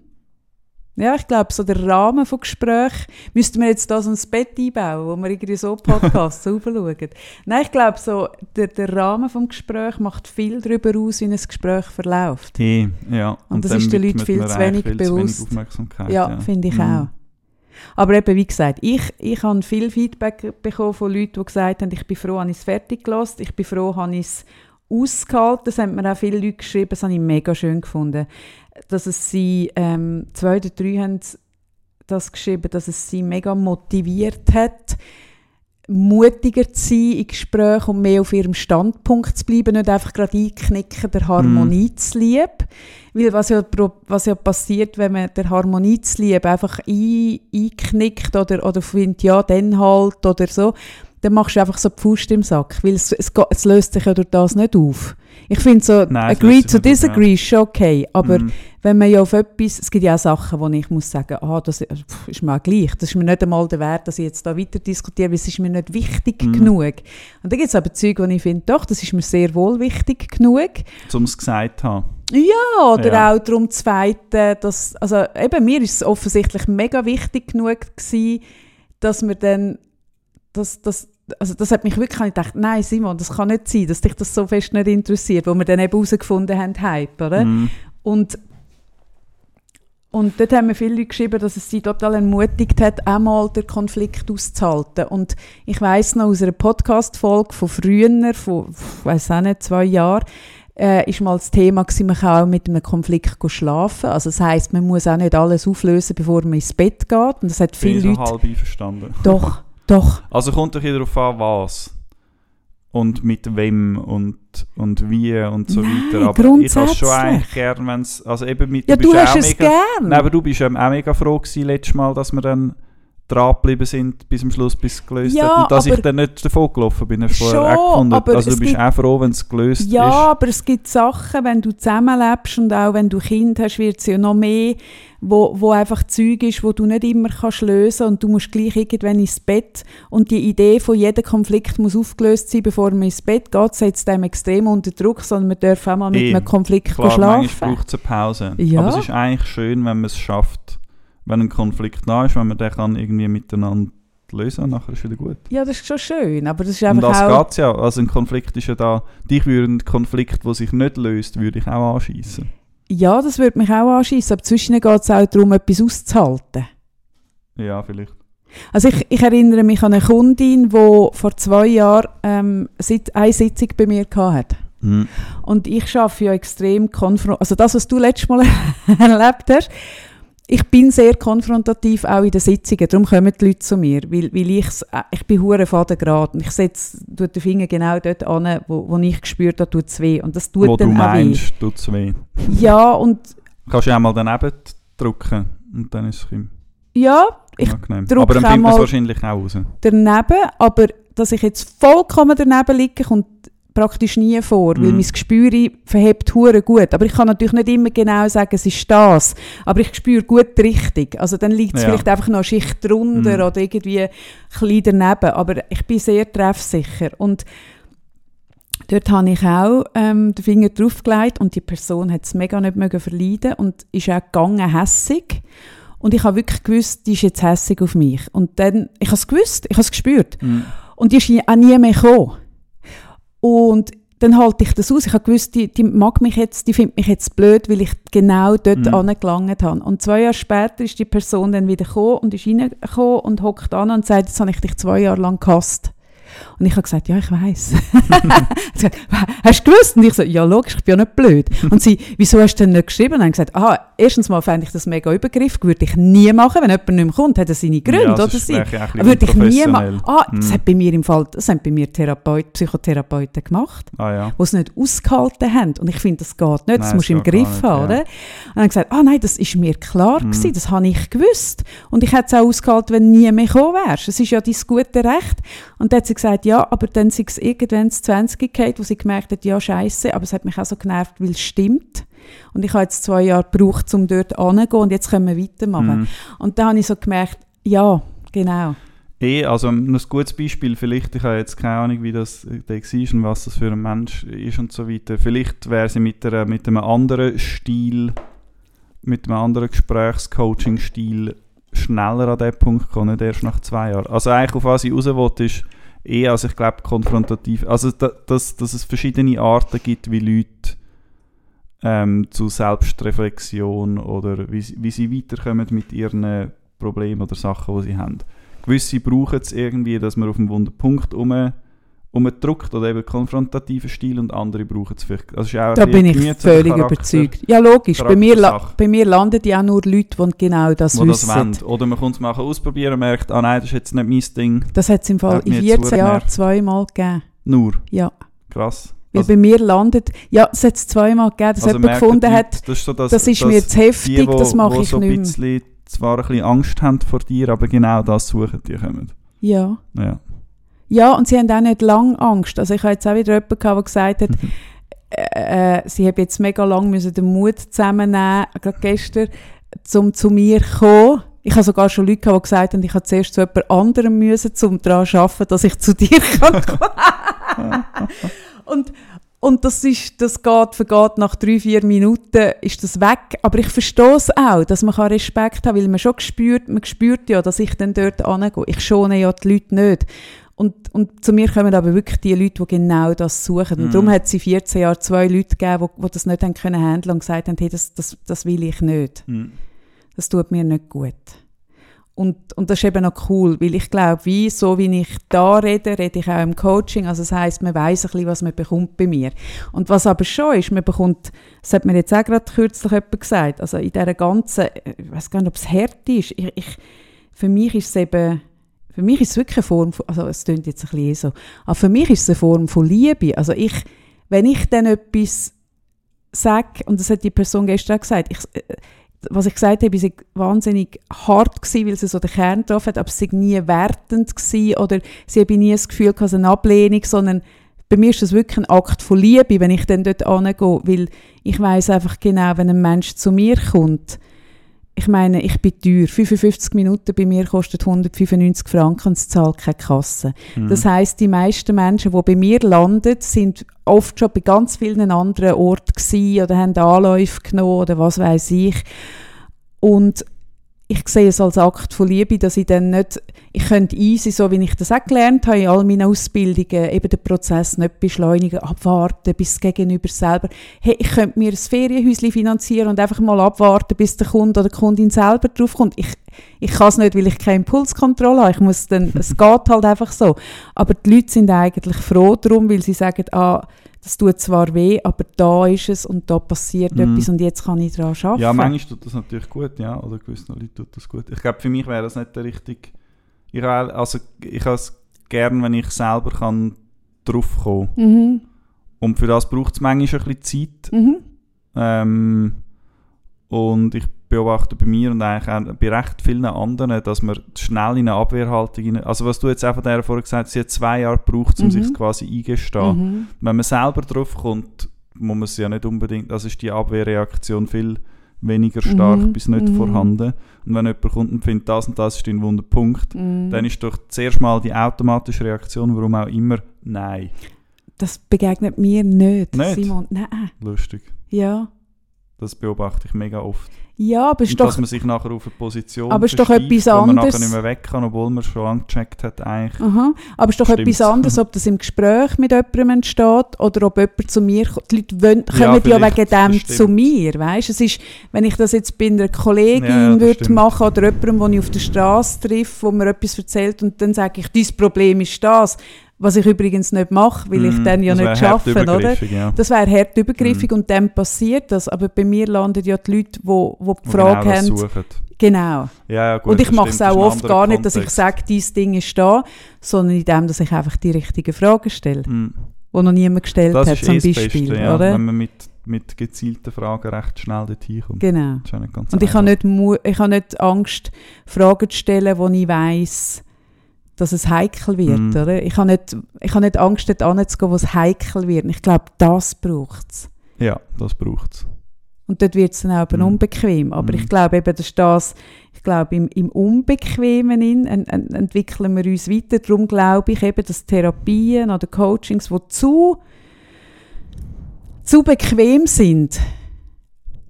Ja, ich glaube, so der Rahmen von Gespräch müssten wir jetzt da so ein Bett einbauen, wo wir irgendwie so Podcasts schauen. Nein, ich glaube, so der, der Rahmen vom Gespräch macht viel darüber aus, wie ein Gespräch verläuft. Hey, ja. Und, und das ist den Leuten viel zu wenig viel zu bewusst. Aufmerksamkeit, Ja, finde ich Mhm. auch. Aber eben, wie gesagt, ich, ich habe viel Feedback bekommen von Leuten, die gesagt haben, ich bin froh, habe ich es fertig gelassen, ich bin froh, habe ich es ausgehalten. Das haben mir auch viele Leute geschrieben, das habe ich mega schön gefunden. Dass es sie, ähm, zwei oder drei haben das geschrieben, dass es sie mega motiviert hat, mutiger zu sein in Gesprächen und mehr auf ihrem Standpunkt zu bleiben, nicht einfach gerade einknicken, der Harmonie zu lieb. Weil was ja, was ja passiert, wenn man der Harmonie zu lieb einfach ein, einknickt oder, oder findet, ja, dann halt oder so, dann machst du einfach so die Faust im Sack, weil es, es, es löst sich ja durch das nicht auf. Ich finde so, Nein, agree to ja. disagree ist schon okay, aber Mhm. wenn man ja auf etwas, es gibt ja auch Sachen, wo ich muss sagen, ah, das pff, ist mir auch gleich, das ist mir nicht einmal der Wert, dass ich jetzt da weiter diskutiere, weil es ist mir nicht wichtig Mhm. genug. Und dann gibt es aber Zeug, wo ich finde, doch, das ist mir sehr wohl wichtig genug. Um es gesagt zu haben. Ja, oder Ja. auch darum zweite, dass, also eben mir ist es offensichtlich mega wichtig genug gewesen, dass wir dann, dass, dass, also das hat mich wirklich ich gedacht, nein Simon, das kann nicht sein, dass dich das so fest nicht interessiert, wo wir dann eben herausgefunden haben, Hype, oder? Mhm. Und, und dort haben mir viele Leute geschrieben, dass es sie total ermutigt hat, einmal den Konflikt auszuhalten. Und ich weiß noch aus einer Podcast-Folge von früher, von, ich weiß auch nicht, zwei Jahren, äh, ist mal das Thema gewesen, man kann auch mit einem Konflikt schlafen. Also das heißt, man muss auch nicht alles auflösen, bevor man ins Bett geht. Und das hat Bin viele so Leute... halb einverstanden. Doch, doch. Also kommt doch darauf an, was. Und mit wem und, und wie und so Nein, weiter. Aber ich habe es schon eigentlich gern, wenn es. Also eben mit. Ja, du ja hast auch es mega, gern. Nein, aber du bist ähm, auch mega froh gewesen, letztes Mal, dass wir dann dran geblieben sind, bis zum Schluss, bis es gelöst Ja, hat. Und dass ich dann nicht davon gelaufen bin, du vorher auch gefunden. Also du es bist gibt- auch froh, wenn es gelöst Ja, ist. aber es gibt Sachen, wenn du zusammenlebst und auch wenn du Kind hast, wird es ja noch mehr, wo, wo einfach Zeug ist, wo du nicht immer kannst lösen und du musst gleich irgendwann ins Bett und die Idee von jedem Konflikt muss aufgelöst sein, bevor man ins Bett geht, setzt einem extrem unter Druck, sondern man darf auch mal mit Eben. einem Konflikt Klar, manchmal schlafen. braucht es eine Pause. Ja. Aber es ist eigentlich schön, wenn man es schafft, wenn ein Konflikt da ist, wenn man den kann irgendwie miteinander lösen und nachher ist wieder gut. Ja, das ist schon schön, aber das ist Und einfach das auch... geht es ja. Also ein Konflikt ist ja da. Dich würde ein Konflikt, der sich nicht löst, würde ich auch anschießen. Ja, das würde mich auch anschießen, aber zwischen geht es auch darum, etwas auszuhalten. Ja, vielleicht. Also ich, ich erinnere mich an eine Kundin, die vor zwei Jahren ähm, eine Sitzung bei mir hatte. Mhm. Und ich schaffe ja extrem konfrontativ. Also das, was du letztes Mal erlebt hast, ich bin sehr konfrontativ auch in den Sitzungen. Darum kommen die Leute zu mir, weil, weil ich's- äh, ich bin hure fadengrad und ich setze den Finger genau dort an, wo, wo ich gespürt habe, tut es weh. Und das tut Wo du dann auch meinst, tut es weh. Ja, und Kannst du auch mal daneben drücken und dann ist es ein ja, ich drücke Aber dann findet man es wahrscheinlich auch raus. daneben, aber dass ich jetzt vollkommen daneben liege, kommt praktisch nie vor, weil Mhm. mein Gespür verhebt hure gut. Aber ich kann natürlich nicht immer genau sagen, es ist das, aber ich spüre gut die Richtung. Also dann liegt es Ja. vielleicht einfach noch eine Schicht drunter Mhm. oder irgendwie ein bisschen daneben, aber ich bin sehr treffsicher und Dort habe ich auch ähm, den Finger draufgelegt und die Person hat es mega nicht mögen verleiden und ist auch gegangen hässig. Und ich habe wirklich gewusst, die ist jetzt hässig auf mich. Und dann, ich habe es gewusst, ich habe es gespürt. Mhm. Und die ist auch nie mehr gekommen. Und dann halte ich das aus. Ich habe gewusst, die, die mag mich jetzt, die findet mich jetzt blöd, weil ich genau dort Mhm. angelangt habe. Und zwei Jahre später ist die Person dann wieder gekommen und ist reingekommen und hockt an und sagt, jetzt habe ich dich zwei Jahre lang gehasst. Und ich habe gesagt, ja, ich weiß. hast du gewusst? Und ich so, ja, logisch, ich bin ja nicht blöd. Und sie, wieso hast du denn nicht geschrieben? Und dann gesagt, aha, erstens mal fände ich das mega übergriffig, würde ich nie machen. Wenn jemand nicht mehr kommt, hat er seine Gründe, Ja, oder sie. würde ich nie machen. Ah, das Mhm. hat bei mir im Fall, das haben bei mir Therapeut, Psychotherapeuten gemacht, Ah ja. die es nicht ausgehalten haben. Und ich finde, das geht nicht, das Nein, musst du im Griff nicht, haben, ja. oder? Und dann gesagt, ah nein, das ist mir klar Mhm. gewesen, das habe ich gewusst. Und ich hätte es auch ausgehalten, wenn du nie mehr gekommen wärst. Es ist ja dein gute Recht. Und dann hat sie gesagt, ja, aber dann sei es irgendwann zu 20 gehabt, wo sie gemerkt hat, ja, scheiße, aber es hat mich auch so genervt, weil es stimmt. Und ich habe jetzt zwei Jahre gebraucht, um dort anzugehen und jetzt können wir weitermachen. Mhm. Und dann habe ich so gemerkt, ja, genau. Eh, also ein gutes Beispiel, vielleicht, ich habe jetzt keine Ahnung, wie das der war und was das für ein Mensch ist und so weiter. Vielleicht wäre sie mit, einer, mit einem anderen Stil mit einem anderen Gesprächscoaching-Stil schneller an diesen Punkt gekommen, nicht erst nach zwei Jahren. Also eigentlich auf was ich raus will, ist eher, also ich glaube, konfrontativ, also da, dass, dass es verschiedene Arten gibt, wie Leute ähm, zu Selbstreflexion oder wie, sie- wie sie weiterkommen mit ihren Problemen oder Sachen, die sie haben. Gewisse brauchen es irgendwie, dass man auf dem wunden Punkt um, umdrückt oder eben konfrontativen Stil und andere brauchen es vielleicht. Also ist Da bin ich völlig Charakter, überzeugt. Ja, logisch. Bei mir, bei mir landen ja auch nur Leute, die genau das Die das wissen. wollen. Oder man kommt es mal ausprobieren und merkt, ah nein, das ist jetzt nicht mein Ding. Das hat es im Fall in mich jetzt 14 Jahren zweimal gegeben. Nur. Ja. Krass. Weil Also- bei mir landet, ja, es hat es zweimal gegeben, dass Also jemand gefunden die hat, das ist, so, dass, das ist dass mir zu heftig, die, wo, das mache ich so nicht mehr. bisschen zwar ein bisschen Angst haben vor dir, aber genau das suchen, die kommen. Ja. Ja. Ja, und sie haben auch nicht lange Angst. Also ich habe jetzt auch wieder jemanden gehabt, der gesagt hat, äh, äh, sie haben jetzt mega lang müssen den Mut zusammennehmen, gerade gestern, um zu mir zu kommen. Ich habe sogar schon Leute gehabt, die gesagt haben, ich habe zuerst zu jemand anderem müssen, um daran zu arbeiten, dass ich zu dir kann kommen. und, und das, ist, das geht, vergeht nach drei, vier Minuten, ist das weg. Aber ich verstehe es auch, dass man Respekt haben kann, weil man schon spürt, man spürt ja, dass ich dann dort angehe. Ich schone ja die Leute nicht. Und, und zu mir kommen aber wirklich die Leute, die genau das suchen. Und Mhm. darum hat es in 14 Jahren zwei Leute gegeben, die, die das nicht haben können handeln und gesagt haben, hey, das, das, das will ich nicht. Mhm. Das tut mir nicht gut. Und, und das ist eben auch cool, weil ich glaube, wie, so wie ich da rede, rede ich auch im Coaching. Also das heisst, man weiß ein bisschen, was man bekommt bei mir. Und was aber schon ist, man bekommt, das hat mir jetzt auch gerade kürzlich jemand gesagt, also in dieser ganzen, ich weiß gar nicht, ob es hart ist, ich, ich, für mich ist es eben, für mich ist es wirklich eine Form von, also es klingt jetzt ein bisschen so, aber für mich ist es eine Form von Liebe. Also ich, wenn ich dann etwas sage, und das hat die Person gestern auch gesagt, ich, äh, was ich gesagt habe, ist wahnsinnig hart gewesen, weil sie so den Kern getroffen hat, aber sie war nie wertend gewesen, oder sie habe nie das Gefühl gehabt, eine Ablehnung, sondern bei mir ist das wirklich ein Akt von Liebe, wenn ich dann dort angehe, weil ich weiß einfach genau, wenn ein Mensch zu mir kommt, ich meine, ich bin teuer. 55 Minuten bei mir kostet 195 Franken und es zahlt keine Kasse. Mhm. Das heißt, die meisten Menschen, die bei mir landen, sind oft schon bei ganz vielen anderen Orten gewesen oder haben Anläufe genommen oder was weiß ich. Und ich sehe es als Akt von Liebe, dass ich dann nicht, ich könnte easy, so wie ich das auch gelernt habe in all meinen Ausbildungen, eben den Prozess nicht beschleunigen, abwarten, bis das Gegenüber selber, hey, ich könnte mir ein Ferienhäuschen finanzieren und einfach mal abwarten, bis der Kunde oder die Kundin selber draufkommt. Ich, ich kann es nicht, weil ich keine Impulskontrolle habe. Ich muss dann, es geht halt einfach so. Aber die Leute sind eigentlich froh darum, weil sie sagen, ah, das tut zwar weh, aber da ist es und da passiert Mhm. etwas und jetzt kann ich daran arbeiten. Ja, manchmal tut das natürlich gut, ja. Oder gewissen Leuten tut das gut. Ich glaube, für mich wäre das nicht der richtige. Ich, also, ich habe es gern, wenn ich selber kann draufkommen kann. Mhm. Und für das braucht es manchmal ein bisschen Zeit. Mhm. Ähm, und ich beobachte bei mir und eigentlich auch bei recht vielen anderen, dass man schnell in eine Abwehrhaltung rein, Also was du jetzt einfach der vorher gesagt hast, sie hat zwei Jahre gebraucht, um Mhm. sich quasi eingestehen. Mhm. Wenn man selber drauf kommt, muss man es ja nicht unbedingt, also ist die Abwehrreaktion viel weniger stark Mhm, bis nicht mhm. vorhanden. Und wenn jemand kommt und findet, das und das ist dein Wunderpunkt, Mhm. dann ist doch zuerst mal die automatische Reaktion, warum auch immer, nein. Das begegnet mir nicht, Nicht? Simon. Nein. Lustig. Ja. Das beobachte ich mega oft. Ja, aber ist Und dass doch... man sich nachher auf eine Position Aber ist doch etwas wo man anderes. nachher nicht mehr weg kann, obwohl man schon lange gecheckt hat, eigentlich. Aha. Aber es ist doch Stimmt's. etwas anderes, ob das im Gespräch mit jemandem entsteht oder ob jemand zu mir kommt. Die Leute wollen, Ja, kommen ja, vielleicht, wegen dem zu mir. Weißt? Es ist, wenn ich das jetzt bei einer Kollegin Ja, ja, würde stimmt. machen oder jemandem, den ich auf der Straße treffe, wo mir etwas erzählt und dann sage ich, dein Problem ist das. Was ich übrigens nicht mache, weil ich Mhm, dann ja nicht schaffe, oder? Ja. Das wäre hart übergriffig Mhm. und dann passiert das. Aber bei mir landen ja die Leute, die, die die Wo Frage genau haben. suchen. Genau. Ja, gut, und ich mache es auch oft gar nicht, dass ich sage, dieses Ding ist da, sondern indem, dass ich einfach die richtigen Fragen stelle, Mhm. die noch niemand gestellt Das hat, zum eh das Beispiel. Beste, ja, oder? wenn man mit, mit gezielten Fragen recht schnell dorthin kommt. Genau. Und ich habe nicht, ich habe nicht Angst, Fragen zu stellen, wo ich weiss, dass es heikel wird. Mhm. Oder? Ich, habe nicht, ich habe nicht Angst, dort anzugehen, wo es heikel wird. Ich glaube, das braucht es. Ja, das braucht es. Und dort wird es dann auch eben Mhm. unbequem. Aber Mhm. ich glaube eben, das ist das, ich glaube, im, im Unbequemen in, en, en, entwickeln wir uns weiter. Darum glaube ich eben, dass Therapien oder Coachings, die zu, zu bequem sind,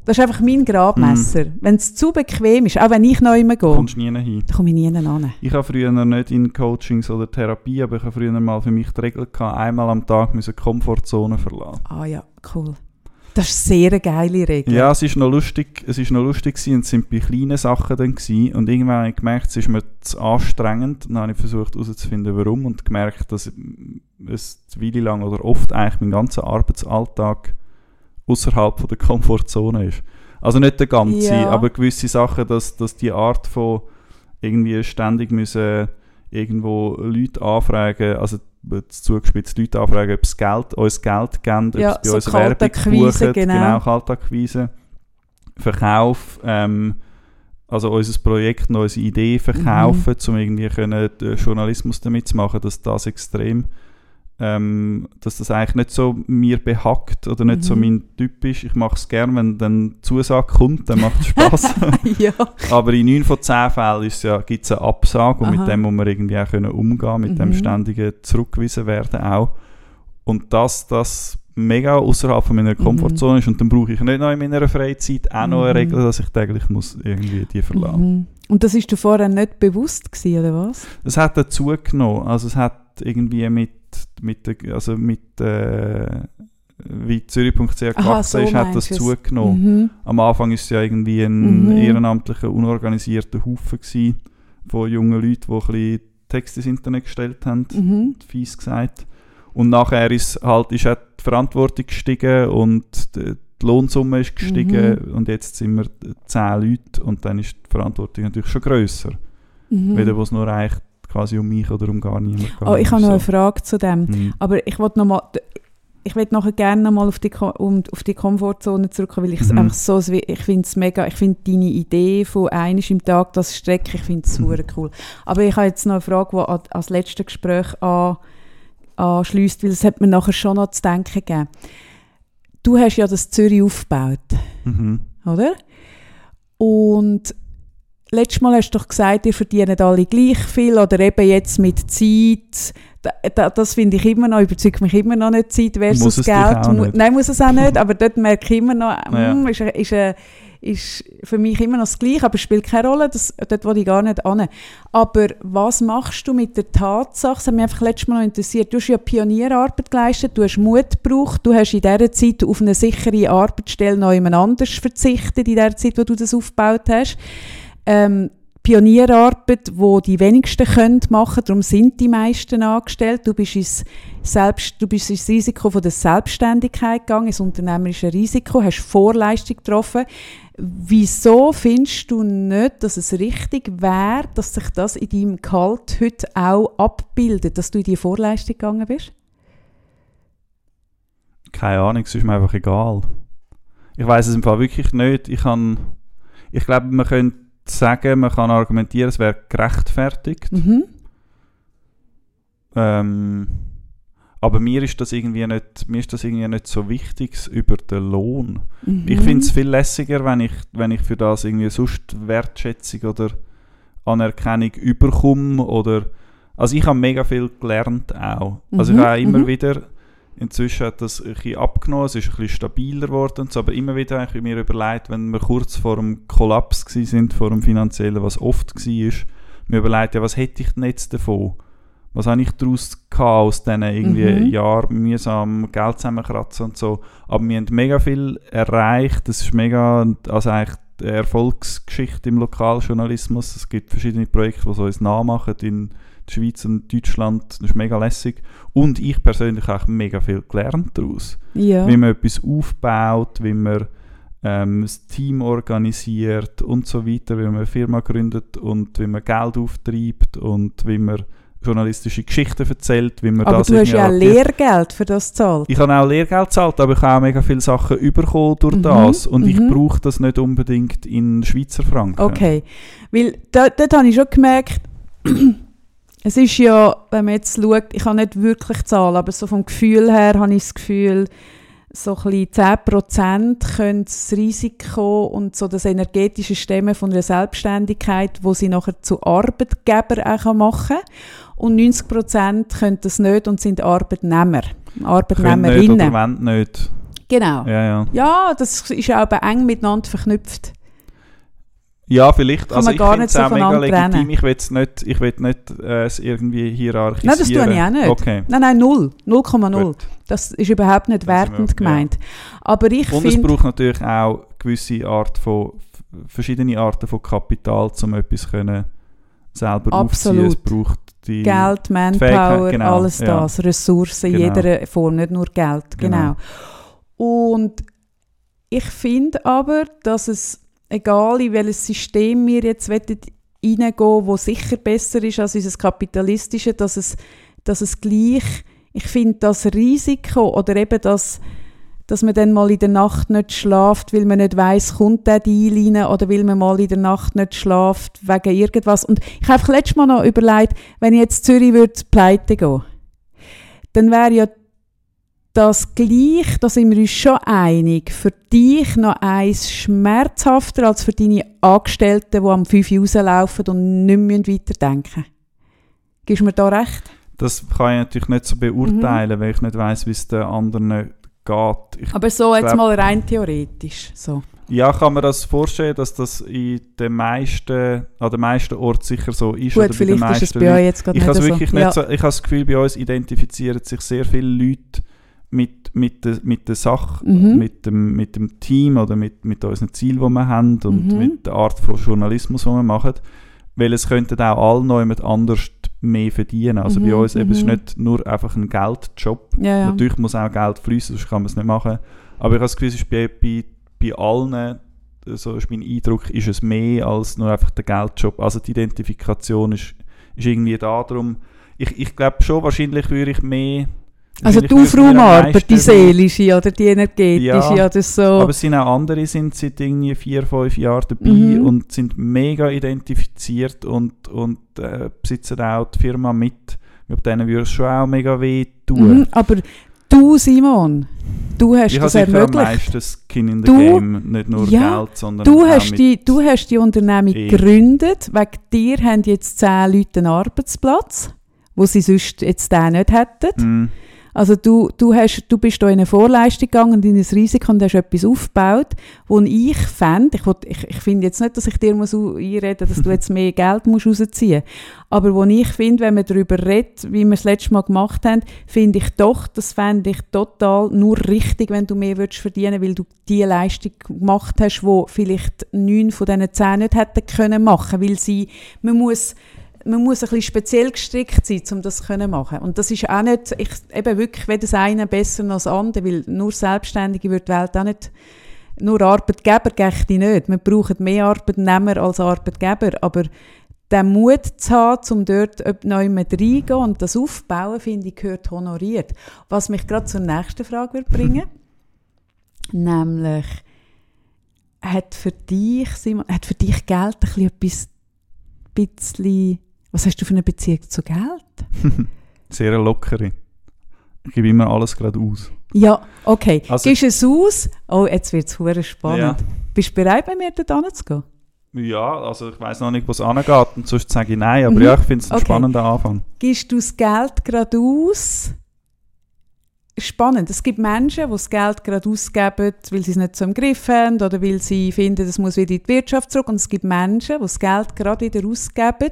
Das ist einfach mein Gradmesser. Wenn es zu bequem ist, auch wenn ich neu gehe, Kommst nie hin. dann komme ich nie hin. Ich habe früher nicht in Coachings oder Therapie, aber ich habe früher mal für mich die Regel gehabt, einmal am Tag müssen Komfortzone verlassen. Ah ja, cool. Das ist eine sehr geile Regel. Ja, es ist noch lustig, es ist noch lustig gewesen, und es sind bei kleinen Sachen dann gewesen, und irgendwann habe ich gemerkt, es ist mir zu anstrengend, dann habe ich versucht herauszufinden, warum und gemerkt, dass es eine Weile lang oder oft eigentlich mein ganzer Arbeitsalltag außerhalb der Komfortzone ist. Also nicht der ganze, Ja. aber gewisse Sachen, dass, dass die Art von irgendwie ständig müssen irgendwo Leute anfragen, also zugespitzt Leute anfragen, ob sie Geld, uns Geld geben, ob Ja, sie bei so uns Werbung buchen, genau. genau Kaltakquise, Verkauf, ähm, also unser Projekt, und unsere Idee verkaufen, um irgendwie können, äh, Journalismus damit zu machen, dass das extrem ähm, dass das eigentlich nicht so mir behackt oder nicht so Mhm. mein Typ ist. Ich mache es gerne, wenn dann Zusage kommt, dann macht es Spaß. ja. Aber in 9 von 10 Fällen ja, gibt es eine Absage und Aha. mit dem muss man irgendwie auch können umgehen, mit dem Mhm. ständigen Zurückgewiesen werden auch. Und dass das mega außerhalb von meiner Komfortzone ist und dann brauche ich nicht noch in meiner Freizeit auch noch eine Mhm. Regel, dass ich täglich muss irgendwie die verlassen. Mhm. Und das ist dir vorher nicht bewusst gewesen, oder was? Es hat dazu genommen, also es hat irgendwie mit, mit der, also mit, äh, wie Zürich.ch Aha, gewachsen so ist, hat das es. zugenommen. Mhm. Am Anfang ist es ja irgendwie ein Mhm. ehrenamtlicher, unorganisierter Haufen gewesen, von jungen Leuten, die ein bisschen Texte ins Internet gestellt haben, Mhm. fies gesagt. Und nachher ist halt ist auch die Verantwortung gestiegen und die, die Lohnsumme ist gestiegen Mhm. und jetzt sind wir zehn Leute und dann ist die Verantwortung natürlich schon grösser. Mhm. Wieder, wo es nur eigentlich quasi um mich oder um gar niemand geht. Oh, ich habe noch So. eine Frage zu dem. Mhm. Aber ich wollte noch mal, ich will nachher gerne noch mal auf die, um, auf die Komfortzone zurückkommen, weil ich es Mhm. einfach so, ich finde es mega, ich finde deine Idee von einisch im Tag, das Strecken, ich finde es Mhm. super cool. Aber ich habe jetzt noch eine Frage, die an, als letztes Gespräch an, anschliesst, weil es hat mir nachher schon noch zu denken gegeben. Du hast ja das Zürich aufgebaut, Mhm. oder? Und letztes Mal hast du doch gesagt, ihr verdient alle gleich viel oder eben jetzt mit Zeit. Da, da, das finde ich immer noch, überzeugt mich immer noch nicht Zeit versus Muss Geld. Mu- nicht. Nein, muss es auch nicht, aber dort merke ich immer noch, Ja. mm, ist, ist, ist, ist für mich immer noch das Gleiche, aber es spielt keine Rolle, das, dort will ich gar nicht an. Aber was machst du mit der Tatsache, das hat mich einfach letztes Mal noch interessiert, du hast ja Pionierarbeit geleistet, du hast Mut gebraucht, du hast in dieser Zeit auf eine sichere Arbeitsstelle noch jemand anders verzichtet, in der Zeit, wo du das aufgebaut hast. Ähm, Pionierarbeit, wo die wenigsten können machen, darum sind die meisten angestellt. Du bist ins, Selbst, du bist ins Risiko von der Selbstständigkeit gegangen, ins unternehmerische Risiko, hast Vorleistung getroffen. Wieso findest du nicht, dass es richtig wäre, dass sich das in deinem Gehalt heute auch abbildet, dass du in die Vorleistung gegangen bist? Keine Ahnung, es ist mir einfach egal. Ich weiß es im Fall wirklich nicht. Ich kann, ich glaube, man könnte sagen, man kann argumentieren, es wäre gerechtfertigt. Mhm. Ähm, aber mir ist das irgendwie nicht, mir ist das irgendwie nicht so wichtig über den Lohn. Mhm. Ich finde es viel lässiger, wenn ich, wenn ich für das irgendwie sonst Wertschätzung oder Anerkennung überkomme oder also ich habe mega viel gelernt auch. Also Mhm, ich habe immer mhm. wieder inzwischen hat das ein bisschen abgenommen, es ist ein bisschen stabiler geworden so, aber immer wieder habe ich mir überlegt, wenn wir kurz vor dem Kollaps sind, vor dem finanziellen, was oft war, mir überlegt, ja, was hätte ich denn jetzt davon? Was habe ich daraus gehabt aus diesen irgendwie Mhm. Jahren mühsam Geld zusammenkratzen und so. Aber wir haben mega viel erreicht. Das ist mega, also eigentlich die Erfolgsgeschichte im Lokaljournalismus. Es gibt verschiedene Projekte, die so uns nachmachen in der Schweiz und Deutschland. Das ist mega lässig. Und ich persönlich habe auch mega viel gelernt daraus. ja. Wie man etwas aufbaut, wie man ähm, das Team organisiert und so weiter, wie man eine Firma gründet und wie man Geld auftreibt und wie man journalistische Geschichten erzählt, wie man Aber das du hast ja adaptiert. Lehrgeld für das gezahlt. Ich habe auch Lehrgeld gezahlt, aber ich habe auch mega viele Sachen bekommen durch Mhm, das. Und ich mhm. brauche das nicht unbedingt in Schweizer Franken. Okay, weil dort, dort habe ich schon gemerkt, es ist ja, wenn man jetzt schaut, ich kann nicht wirklich zahlen, aber so vom Gefühl her habe ich das Gefühl, so ein bisschen 10% können das Risiko und so das energetische Stemmen von einer Selbstständigkeit, wo sie nachher zu Arbeitgeber auch machen kann. Und 90% können das nicht und sind Arbeitnehmer, Können nicht Arbeitnehmerinnen. oder wollen nicht. Genau. Ja, ja. Ja, das ist auch eng miteinander verknüpft. Ja, vielleicht. Kann also man ich gar finde nicht es auch mega legitim. trennen. Ich will es nicht, ich will nicht äh, es irgendwie hierarchisieren. Nein, das tue ich auch nicht. Okay. Nein, nein, null. 0,0. Gut. Das ist überhaupt nicht sind wir- wertend gemeint. Aber ich Und es braucht natürlich auch gewisse Art von, verschiedene Arten von Kapital, um etwas können selber aufziehen. Es Absolut. braucht die... Geld, Manpower, genau, alles ja. das, Ressourcen in Genau. jeder Form, nicht nur Geld, genau. Und ich finde aber, dass es, egal in welches System wir jetzt reingehen wollen, wo sicher besser ist als unser kapitalistische, dass es, dass es gleich, ich finde das Risiko oder eben das, dass man dann mal in der Nacht nicht schlaft, weil man nicht weiß, kommt der Deal rein oder weil man mal in der Nacht nicht schlaft wegen irgendwas. Und ich habe letztes Mal noch überlegt, wenn jetzt Zürich würde pleite gehen, dann wäre ja das gleich, da sind wir uns schon einig, für dich noch eins schmerzhafter als für deine Angestellten, die am 5 Uhr rauslaufen und nicht mehr weiterdenken müssen. Gibst du mir da recht? Das kann ich natürlich nicht so beurteilen, weil ich nicht weiß, wie es den anderen geht. Ich, Aber so jetzt mal rein theoretisch. So. ja, kann man das vorstellen, dass das in den meisten, an den meisten Orten sicher so ist? Gut, oder bei den vielleicht ist es meisten bei euch jetzt gerade Ich nicht habe so. wirklich ja. nicht so, ich habe das Gefühl, bei uns identifizieren sich sehr viele Leute mit, mit, der, mit der Sache, Mhm. mit, dem, mit dem Team oder mit, mit unseren Zielen, die wir haben und Mhm. mit der Art von Journalismus, die wir machen. Weil es könnten auch alle noch jemand anders mehr verdienen. Also bei Mhm, uns eben, es ist mhm. nicht nur einfach ein Geldjob. ja, ja. Natürlich muss auch Geld fließen, sonst kann man es nicht machen. Aber ich habe das Gefühl, es ist bei, bei, bei allen, so ist mein Eindruck, ist es mehr als nur einfach der Geldjob. Also die Identifikation ist, ist irgendwie da. Darum, ich, ich glaube schon, wahrscheinlich würde ich mehr... Also die ich am Aufraumarbeit, die seelische oder die energetische Ja, oder so. Aber es sind auch andere, sind seit irgendwie vier, fünf Jahren dabei Mhm. und sind mega identifiziert und, und äh, besitzen auch die Firma mit. Mit denen würde es schon auch mega weh tun. Mhm, aber du, Simon, du hast Ich habe das sicher am ermöglicht. meisten Skin in the Du- Game, nicht nur Ja, Geld, sondern Du auch hast, die, du hast die Unternehmung Eh. gegründet. Wegen dir haben jetzt zehn Leute einen Arbeitsplatz, wo sie sonst jetzt den nicht hätten. Mm, Also du, du, hast, du bist da in eine Vorleistung gegangen und in ein Risiko und hast etwas aufgebaut, wo ich fände, ich, will- ich, ich finde jetzt nicht, dass ich dir muss einreden dass du jetzt mehr Geld musst rausziehen. Aber wo ich finde, wenn man darüber redet, wie wir es letztes Mal gemacht haben, finde ich doch, das fände ich total nur richtig, wenn du mehr würdest verdienen, weil du die Leistung gemacht hast, wo vielleicht neun von diesen zehn nicht hätten können machen, weil sie, man muss man muss ein bisschen speziell gestrickt sein, um das zu machen. Und das ist auch nicht, ich, eben wirklich, weder das eine besser als das andere, weil nur Selbstständige wird die Welt auch nicht, nur Arbeitgeber gächte nicht. Wir brauchen mehr Arbeitnehmer als Arbeitgeber, aber den Mut zu haben, um dort neu mit reingehen und das aufbauen, finde ich, gehört honoriert. Was mich gerade zur nächsten Frage wird bringen, nämlich, hat für dich, Simon, hat für dich Geld ein bisschen etwas, bisschen, was hast du für eine Beziehung zu Geld? sehr eine lockere. Ich gebe immer alles gerade aus. Ja, okay. Also- Gibst du es aus? Oh, jetzt wird es spannend. Ja. Bist du bereit, bei mir dort hinzugehen? Ja, also ich weiß noch nicht, wo es angeht und sonst sage ich nein, aber Mhm. ja, ich finde es einen Okay. spannenden Anfang. Gibst du das Geld gerade aus? Spannend. Es gibt Menschen, die das Geld gerade ausgeben, weil sie es nicht so im Griff haben oder weil sie finden, es muss wieder in die Wirtschaft zurück. Und es gibt Menschen, die das Geld gerade wieder ausgeben,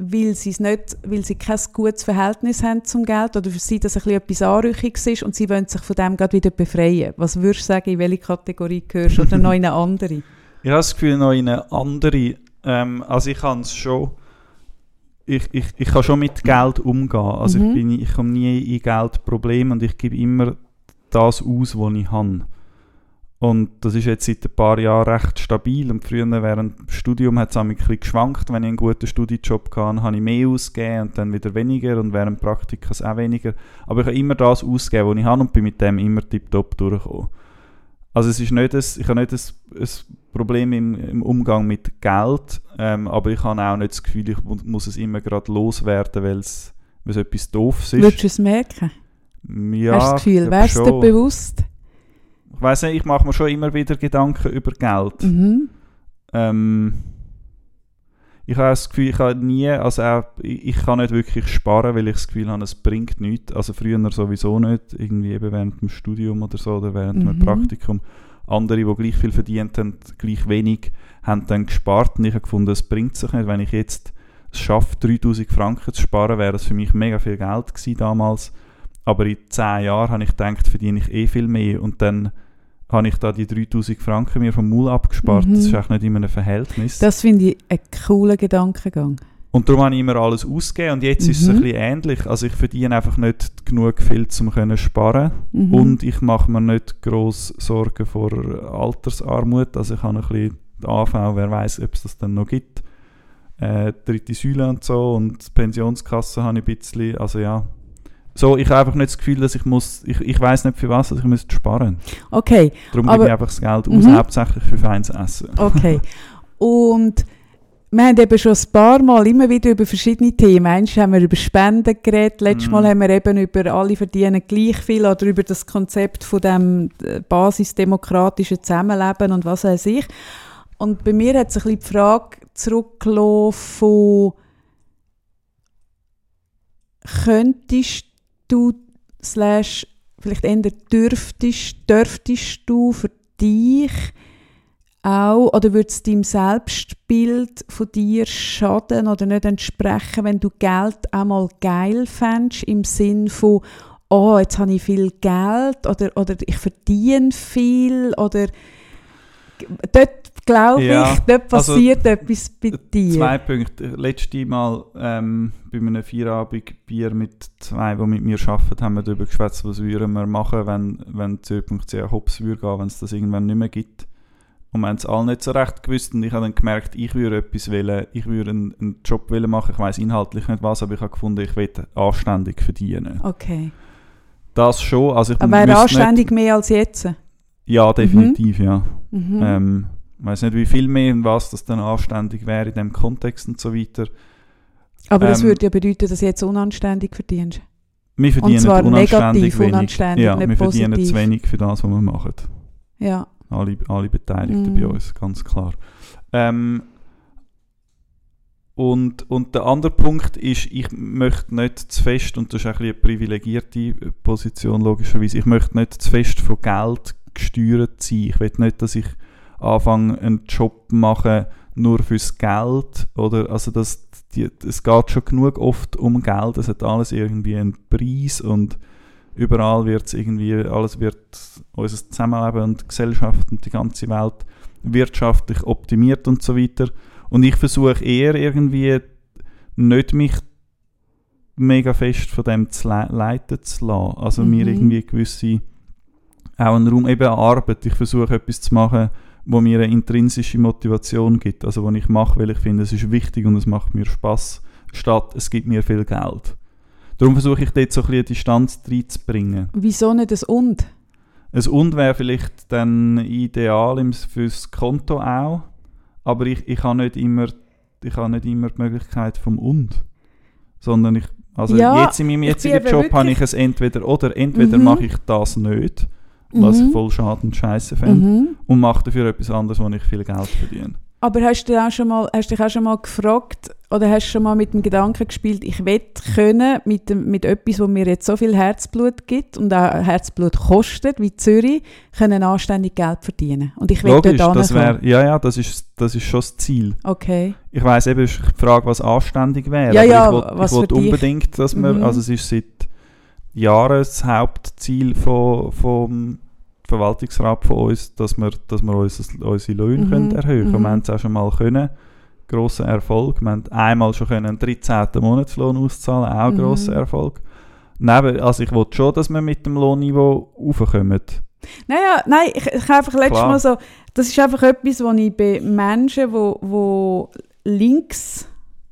weil sie, es nicht, weil sie kein gutes Verhältnis haben zum Geld oder für sie das ein bisschen etwas Anrüchiges ist und sie wollen sich von dem gerade wieder befreien. Was würdest du sagen, in welche Kategorie gehörst du oder noch in eine andere? Ich habe das Gefühl, noch in eine andere. Ähm, also ich kann es schon. Ich, ich, ich kann schon mit Geld umgehen. Also Mhm. ich, bin, ich komme nie in Geldprobleme und ich gebe immer das aus, was ich habe. Und das ist jetzt seit ein paar Jahren recht stabil. Und früher während dem Studium hat es ein bisschen geschwankt. Wenn ich einen guten Studienjob hatte, habe ich mehr ausgegeben und dann wieder weniger. Und während Praktikas auch weniger. Aber ich habe immer das ausgegeben, was ich habe und bin mit dem immer tiptop durchgekommen. Also es ist nicht ein, ich habe nicht ein, ein Problem im, im Umgang mit Geld, ähm, aber ich habe auch nicht das Gefühl, ich mu- muss es immer gerade loswerden, weil es, weil es etwas Doofes ist. Würdest du es merken? ja, Hast du das Gefühl? Wärst du bewusst? Ich weiss nicht, ich mache mir schon immer wieder Gedanken über Geld. Mhm. Ähm, ich habe das Gefühl, ich habe nie, also auch, ich, ich kann nicht wirklich sparen, weil ich das Gefühl habe, es bringt nichts. Also früher sowieso nicht, irgendwie eben während dem Studium oder so oder während Mhm. einem Praktikum. Andere, die gleich viel verdient haben, gleich wenig, haben dann gespart und ich habe gefunden, es bringt sich nicht. Wenn ich jetzt es schaffe, 3000 Franken zu sparen, wäre das für mich mega viel Geld gewesen damals. Aber in 10 Jahren habe ich gedacht, verdiene ich eh viel mehr und dann habe ich da die 3000 Franken mir vom Maul abgespart. Mhm. Das ist auch nicht in einem Verhältnis. Das finde ich einen coolen Gedankengang. Und darum habe ich immer alles ausgegeben und jetzt ist es ein Mhm. bisschen ähnlich. Also ich verdiene einfach nicht genug viel, um können sparen Mhm. und ich mache mir nicht gross Sorgen vor Altersarmut. Also ich habe ein bisschen die AV, wer weiß, ob es das dann noch gibt. Äh, dritte Säule und so und die Pensionskasse habe ich ein bisschen, also ja. So, ich habe einfach nicht das Gefühl, dass ich muss, ich, ich weiß nicht für was, dass ich müsste sparen. Okay, Darum gebe ich einfach das Geld aus, Mhm. hauptsächlich für feines Essen. okay. Und wir haben eben schon ein paar Mal immer wieder über verschiedene Themen. Einst haben wir über Spenden geredet, letztes Mhm. Mal haben wir eben über alle verdienen gleich viel oder über das Konzept von dem äh, basisdemokratischen Zusammenleben und was weiß ich. Und bei mir hat sich ein bisschen die Frage zurückgelassen von könntest du slash vielleicht eher dürftest, dürftest du für dich auch oder würde es deinem Selbstbild von dir schaden oder nicht entsprechen, wenn du Geld einmal geil fändest, im Sinn von oh, jetzt habe ich viel Geld oder, oder ich verdiene viel oder dort glaube Ja, ich, dort also, passiert etwas bei dir. Zwei Punkte. Letztes Mal ähm, bei einem Feierabend Bier mit zwei, die mit mir arbeiten, haben wir darüber geschwätzt, was würden wir machen, wenn, wenn Zö.ch hops würde gehen, wenn es das irgendwann nicht mehr gibt. Und wir haben es alle nicht so recht gewusst und ich habe dann gemerkt, ich würde etwas wollen, ich würde einen, einen Job wollen machen, ich weiß inhaltlich nicht was, aber ich habe gefunden, ich will anständig verdienen. Okay. Das schon, also ich Aber anständig mehr als jetzt? Nicht, ja, definitiv, ja. Mhm. Ähm, ich weiß nicht, wie viel mehr und was das dann anständig wäre in dem Kontext und so weiter. Aber das ähm, würde ja bedeuten, dass du jetzt unanständig verdienst. Wir verdienen zwar unanständig negativ wenig. unanständig, ja, nicht wir verdienen positiv. zu wenig für das, was wir machen. Ja. Alle, alle Beteiligten Mm. bei uns, ganz klar. Ähm, und, und der andere Punkt ist, ich möchte nicht zu fest, und das ist auch ein eine privilegierte Position logischerweise, ich möchte nicht zu fest von Geld gesteuert sein. Ich will nicht, dass ich anfange, einen Job machen nur fürs Geld. Oder, also das, die, es geht schon genug oft um Geld, es hat alles irgendwie einen Preis und überall wird es irgendwie, alles wird unser Zusammenleben und Gesellschaft und die ganze Welt wirtschaftlich optimiert und so weiter. Und ich versuche eher irgendwie nicht mich mega fest von dem zu le leiten zu lassen. Also mir Mhm. irgendwie gewisse, auch einen Raum, eben Arbeit. Ich versuche etwas zu machen, wo mir eine intrinsische Motivation gibt. Also wo ich mache, weil ich finde, es ist wichtig und es macht mir Spaß statt es gibt mir viel Geld. Darum versuche ich dort so ein bisschen Distanz reinzubringen. Wieso nicht das Und? Ein Und wäre vielleicht dann ideal fürs Konto auch, aber ich, ich habe nicht immer ich habe nicht immer die Möglichkeit vom Und, sondern ich also Ja, jetzt in meinem jetzigen Job habe ich es entweder oder entweder Mhm. mache ich das nicht, was Mhm. ich voll schade und scheiße fände, Mhm. und mache dafür etwas anderes, wo ich viel Geld verdiene. Aber hast du auch schon mal, hast dich auch schon mal gefragt oder hast schon mal mit dem Gedanken gespielt, ich will können mit, dem, mit etwas, wo mir jetzt so viel Herzblut gibt und auch Herzblut kostet, wie Zürich, können anständig Geld verdienen. Und ich will Logisch, dort das wäre ja ja, das ist das ist schon das Ziel. Okay. Ich weiß eben, ist die Frage, was anständig wäre. Ja, ja, ich will, was ich will unbedingt, dass wir, Mhm. also es ist seit Jahren das Hauptziel von, vom Verwaltungsrat von uns, dass wir, dass wir uns, unsere Löhne Mhm, können erhöhen mhm. können. Wir haben es auch schon mal können. Grosser Erfolg. Wir haben einmal schon können einen 13. Monatslohn auszahlen, auch Mhm. grosser Erfolg. Neben, also ich will schon, dass wir mit dem Lohnniveau raufkommen. Naja, nein, ich, ich habe einfach letztes Klar. Mal so, das ist einfach etwas, was ich bei Menschen, wo, wo links,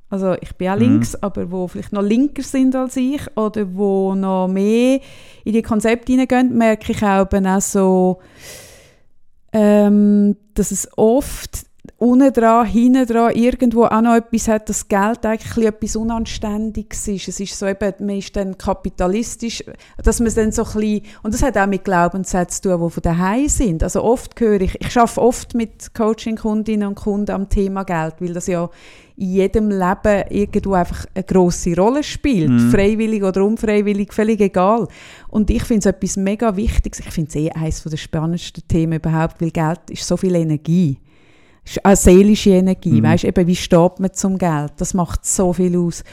also ich bin auch Mhm. links, aber wo vielleicht noch linker sind als ich oder wo noch mehr in die Konzepte hineingehen, merke ich auch, eben auch so, ähm, dass es oft unten dran, hinten dran irgendwo auch noch etwas hat, dass Geld eigentlich etwas Unanständiges ist. Es ist so eben, man ist dann kapitalistisch, dass man dann so ein bisschen, und das hat auch mit Glaubenssätzen zu tun, die von daheim sind. Also oft höre ich, ich arbeite oft mit Coaching-Kundinnen und Kunden am Thema Geld, weil das ja in jedem Leben irgendwo einfach eine grosse Rolle spielt. Mhm. Freiwillig oder unfreiwillig, völlig egal. Und ich finde es etwas mega Wichtiges. Ich finde es eh eines der spannendsten Themen überhaupt, weil Geld ist so viel Energie. Ist auch seelische Energie. Mhm. Weißt eben, wie steht man zum Geld? Das macht so viel aus.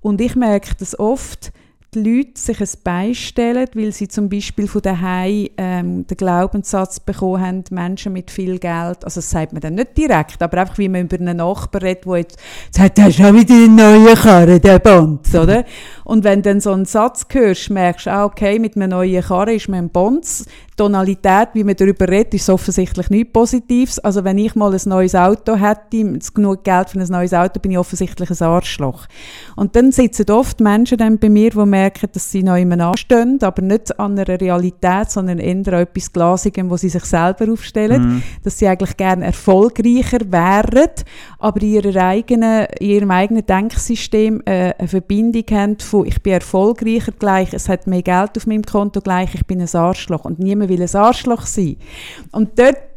Und ich merke das oft, die Leute sich ein beistellen, weil sie zum Beispiel von daheim ähm, den Glaubenssatz bekommen haben, Menschen mit viel Geld, also das sagt man dann nicht direkt, aber einfach wie man über einen Nachbar redet, der jetzt sagt, das ist auch wieder eine neue Karre, der Bonz, oder? Und wenn du dann so einen Satz hörst, merkst du, ah, okay, mit einer neuen Karre ist man ein Bonz, Tonalität, wie man darüber redet, ist offensichtlich nichts Positives. Also wenn ich mal ein neues Auto hätte, genug Geld für ein neues Auto, bin ich offensichtlich ein Arschloch. Und dann sitzen oft Menschen dann bei mir, die merken, dass sie noch immer anstehen, aber nicht an einer Realität, sondern eher an etwas Glasigem, wo sie sich selber aufstellen, mhm. dass sie eigentlich gerne erfolgreicher wären, aber in, ihrer eigenen, in ihrem eigenen Denksystem äh, eine Verbindung haben von ich bin erfolgreicher gleich, es hat mehr Geld auf meinem Konto gleich, ich bin ein Arschloch und niemand will ein Arschloch sein. Und dort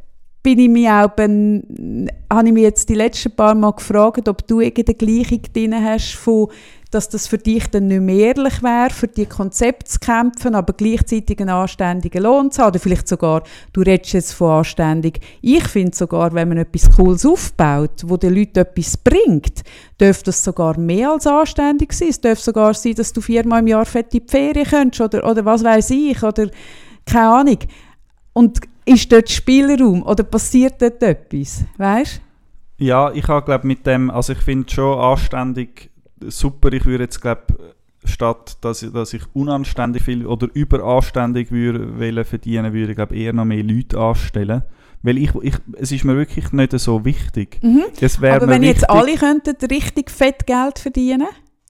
bin ich mich auch, ben, habe ich mich jetzt die letzten paar Mal gefragt, ob du irgendeine Gleichung drin hast von dass das für dich dann nicht mehr ehrlich wäre, für die Konzepte zu kämpfen, aber gleichzeitig einen anständigen Lohn zu haben. Oder vielleicht sogar, du redest jetzt von anständig. Ich finde sogar, wenn man etwas Cooles aufbaut, wo den Leuten etwas bringt, dürfte das sogar mehr als anständig sein. Es dürfte sogar sein, dass du viermal im Jahr fette Ferien könntest oder, oder was weiß ich, oder keine Ahnung. Und ist dort Spielraum oder passiert dort etwas? Weißt Ja, ich habe glaube mit dem, also ich finde schon anständig super. Ich würde jetzt, glaube statt dass, dass ich unanständig viel oder überanständig würde verdienen, würde ich glaube eher noch mehr Leute anstellen. Weil ich, ich, es ist mir wirklich nicht so wichtig. Mhm. Aber wenn jetzt alle könnten richtig fett Geld verdienen,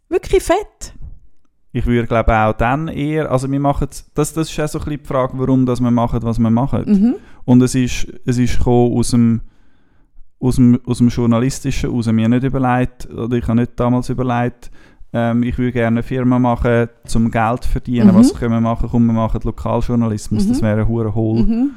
wirklich fett. Ich würde glaube auch dann eher, also wir machen das, das ist auch so ein bisschen die Frage, warum dass wir machen, was wir machen. Mhm. Und es ist, es ist aus dem aus dem, aus dem Journalistischen raus mir nicht überlegt, oder ich habe nicht damals überlegt, ähm, ich würde gerne eine Firma machen, zum Geld zu verdienen. Mhm. Was können wir machen? Komm, wir machen Lokaljournalismus. Mhm. Das wäre ein hoher Hohl. Mhm.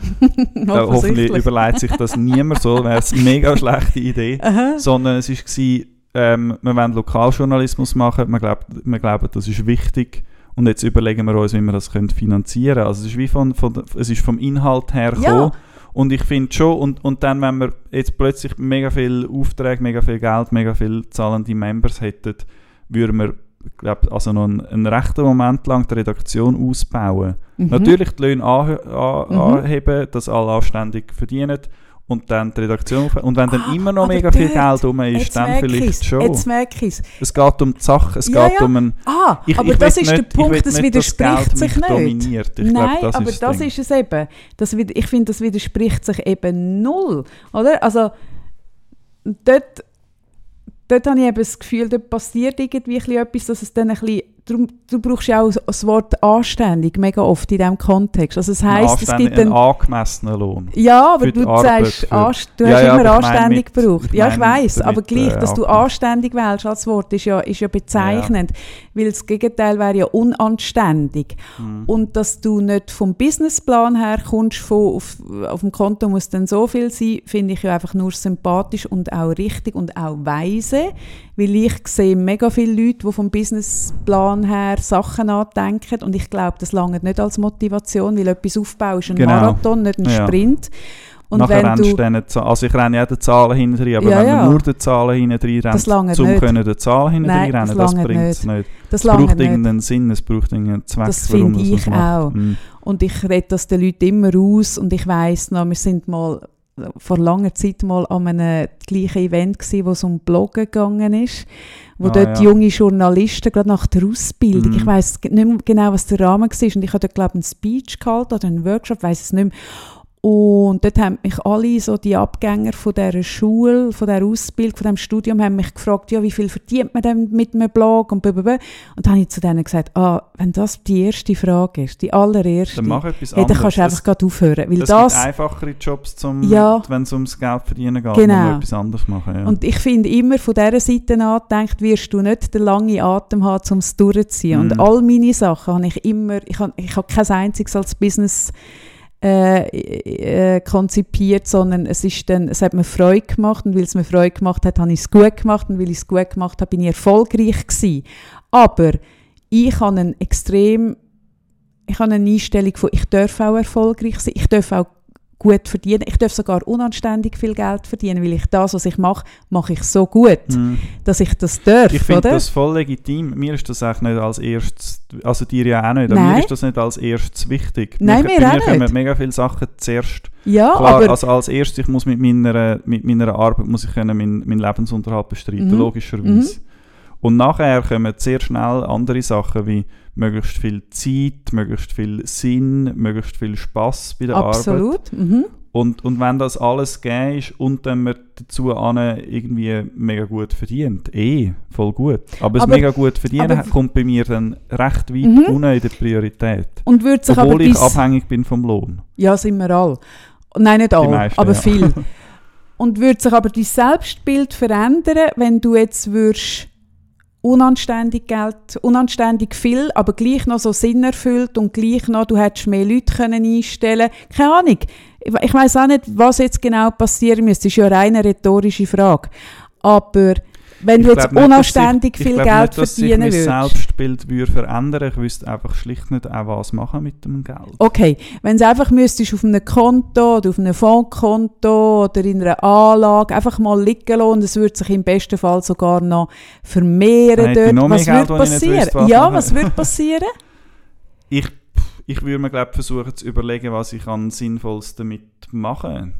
da, hoffentlich überlegt sich das niemand so, wäre es eine mega schlechte Idee. Sondern es war, ähm, wir wollen Lokaljournalismus machen, wir glauben, wir glauben, das ist wichtig. Und jetzt überlegen wir uns, wie wir das finanzieren können. Also es ist, wie von, von, es ist vom Inhalt her ja. gekommen. Und ich finde schon, und, und dann, wenn wir jetzt plötzlich mega viel Aufträge, mega viel Geld, mega viel zahlende Members hätten, würden wir glaub, also noch einen, einen rechten Moment lang die Redaktion ausbauen. Mhm. Natürlich die Löhne an, an, mhm. anheben, dass alle anständig verdienen und dann die Redaktion Und wenn dann ah, immer noch mega viel Geld rum ist, dann vielleicht schon. Jetzt merke ich es. geht um die Sache, es ja, geht ja. um ein... Ah, ich, aber ich das ist nicht, der Punkt, das widerspricht sich nicht. Dominiert. Ich Nein, glaub, das aber ist das ist es eben. Das, ich finde, das widerspricht sich eben null. Oder? Also, dort dort habe ich eben das Gefühl, dort passiert irgendwie etwas, dass es dann ein bisschen, darum, du brauchst ja auch das Wort anständig mega oft in diesem Kontext. Also es heisst, es gibt einen angemessenen Lohn. Ja, aber du sagst, für, du ja, hast ja, immer anständig gebraucht. Ja, ich weiß, aber gleich, dass du anständig wählst als Wort, ist ja, ist ja bezeichnend, ja. weil das Gegenteil wäre ja unanständig. Mhm. Und dass du nicht vom Businessplan her kommst, von, auf, auf dem Konto muss dann so viel sein, finde ich ja einfach nur sympathisch und auch richtig und auch weise weil ich sehe mega viele Leute, die vom Businessplan her Sachen nachdenken und ich glaube, das lange nicht als Motivation, weil etwas aufbauen ist ein genau. Marathon, nicht ein ja. Sprint. Und Nachher rennst du dann, also ich renne ja die Zahlen hinten rein, aber ja, wenn ja. du nur die Zahlen hinten rein rennst, um nicht. können die Zahlen hinten rein rennen, das bringt es nicht. Das es braucht irgendeinen nicht. Sinn, es braucht irgendeinen Zweck, das warum das ich auch. Mhm. Und ich rede das den Leuten immer aus und ich weiss noch, wir sind mal vor langer Zeit mal an einem gleichen Event gewesen, wo es um Bloggen gegangen ist, wo ah, dort ja. junge Journalisten gerade nach der Ausbildung, mm. ich weiß nicht mehr genau, was der Rahmen war, und ich habe dort glaube ich einen Speech gehalten oder einen Workshop, weiß es nicht mehr. Und dort haben mich alle, so die Abgänger von dieser Schule, von dieser Ausbildung, von diesem Studium, haben mich gefragt, ja, wie viel verdient man denn mit einem Blog und blablabla. Und dann habe ich zu denen gesagt, ah, wenn das die erste Frage ist, die allererste, Dann mach etwas ja, dann kannst du einfach gerade aufhören. Weil das, das, gibt einfachere Jobs, zum, Ja. wenn es ums Geld verdienen geht, Genau. etwas anderes machen. Ja. Und ich finde immer, von dieser Seite an denkt, wirst du nicht den langen Atem haben, um es durchzuziehen. Und Mhm. all meine Sachen habe ich immer, ich habe, ich habe kein einziges als Business äh, äh, konzipiert, sondern es, ist dann, es hat mir Freude gemacht und weil es mir Freude gemacht hat, habe ich es gut gemacht und weil ich es gut gemacht habe, bin ich erfolgreich gewesen. Aber ich habe einen extrem, ich habe eine Einstellung von, ich darf auch erfolgreich sein, ich darf auch gut verdienen, ich darf sogar unanständig viel Geld verdienen, weil ich das, was ich mache, mache ich so gut, Mhm. dass ich das darf, Ich finde das voll legitim. Mir ist das eigentlich nicht als erstes, also dir ja auch nicht, aber Nein. mir ist das nicht als erstes wichtig. Nein, mir, mir auch mir kommen nicht. mega viele Sachen zuerst. ja, Klar, aber also als erstes, ich muss mit meiner, mit meiner Arbeit muss ich können meinen, meinen Lebensunterhalt bestreiten, Mhm. logischerweise. Und nachher kommen sehr schnell andere Sachen wie möglichst viel Zeit, möglichst viel Sinn, möglichst viel Spaß bei der Arbeit. absolut. Mhm. Und, und wenn das alles gegeben ist und dann man dazu irgendwie mega gut verdient, eh, voll gut. Aber das Aber- mega gut verdienen aber- kommt bei mir dann recht weit Mhm. unten in der Priorität. Und würde sich Obwohl aber ich abhängig bin vom Lohn. Ja, sind wir alle. Nein, nicht alle, meisten, aber ja. viel. Und würde sich aber dein Selbstbild verändern, wenn du jetzt würdest unanständig Geld, unanständig viel, aber gleich noch so Sinn erfüllt und gleich noch, du hättest mehr Leute können einstellen Keine Ahnung. Ich, weiß auch nicht, was jetzt genau passieren müsste. Das ist ja eine reine rhetorische Frage. Aber wenn Ich du jetzt glaub nicht, unanständig dass ich, viel ich glaub Geld nicht, dass verdienen mein würdest. Selbstbild würde verändern. Ich wüsste einfach schlicht nicht auch was machen mit dem Geld. Okay, wenn es einfach müsstest auf einem Konto oder auf einem Fondkonto oder in einer Anlage einfach mal liegen lassen und es würde sich im besten Fall sogar noch vermehren ich dort. Was Geld, würde ich nicht passieren? wüsste, was ja, was würde passieren? Ich, ich würde mir glaub, versuchen zu überlegen, was ich an Sinnvolles damit machen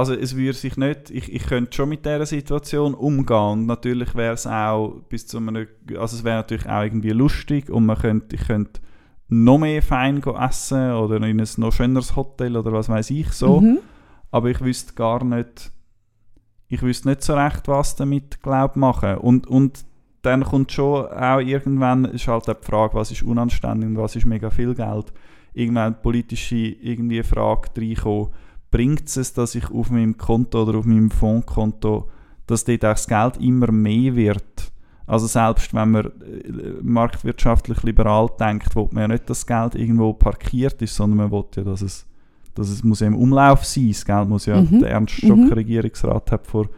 Also es würde sich nicht, ich, ich könnte schon mit dieser Situation umgehen und natürlich wäre es auch bis zu einem, also es wäre natürlich auch irgendwie lustig und man könnte, ich könnte noch mehr fein essen oder in ein noch schöneres Hotel oder was weiß ich so, Mhm. aber ich wüsste gar nicht, ich wüsste nicht so recht, was damit glaub machen. Und, und dann kommt schon auch irgendwann, ist halt die Frage, was ist unanständig und was ist mega viel Geld, irgendwann politische irgendwie Frage reinkommen, bringt es, dass ich auf meinem Konto oder auf meinem Fondskonto, dass dort auch das Geld immer mehr wird. Also selbst wenn man äh, marktwirtschaftlich liberal denkt, will man ja nicht, dass das Geld irgendwo parkiert ist, sondern man will ja, dass es, dass es muss ja im Umlauf sein. Das Geld muss ja, Mhm. der Ernst Mhm. Stocker Regierungsrat hat vor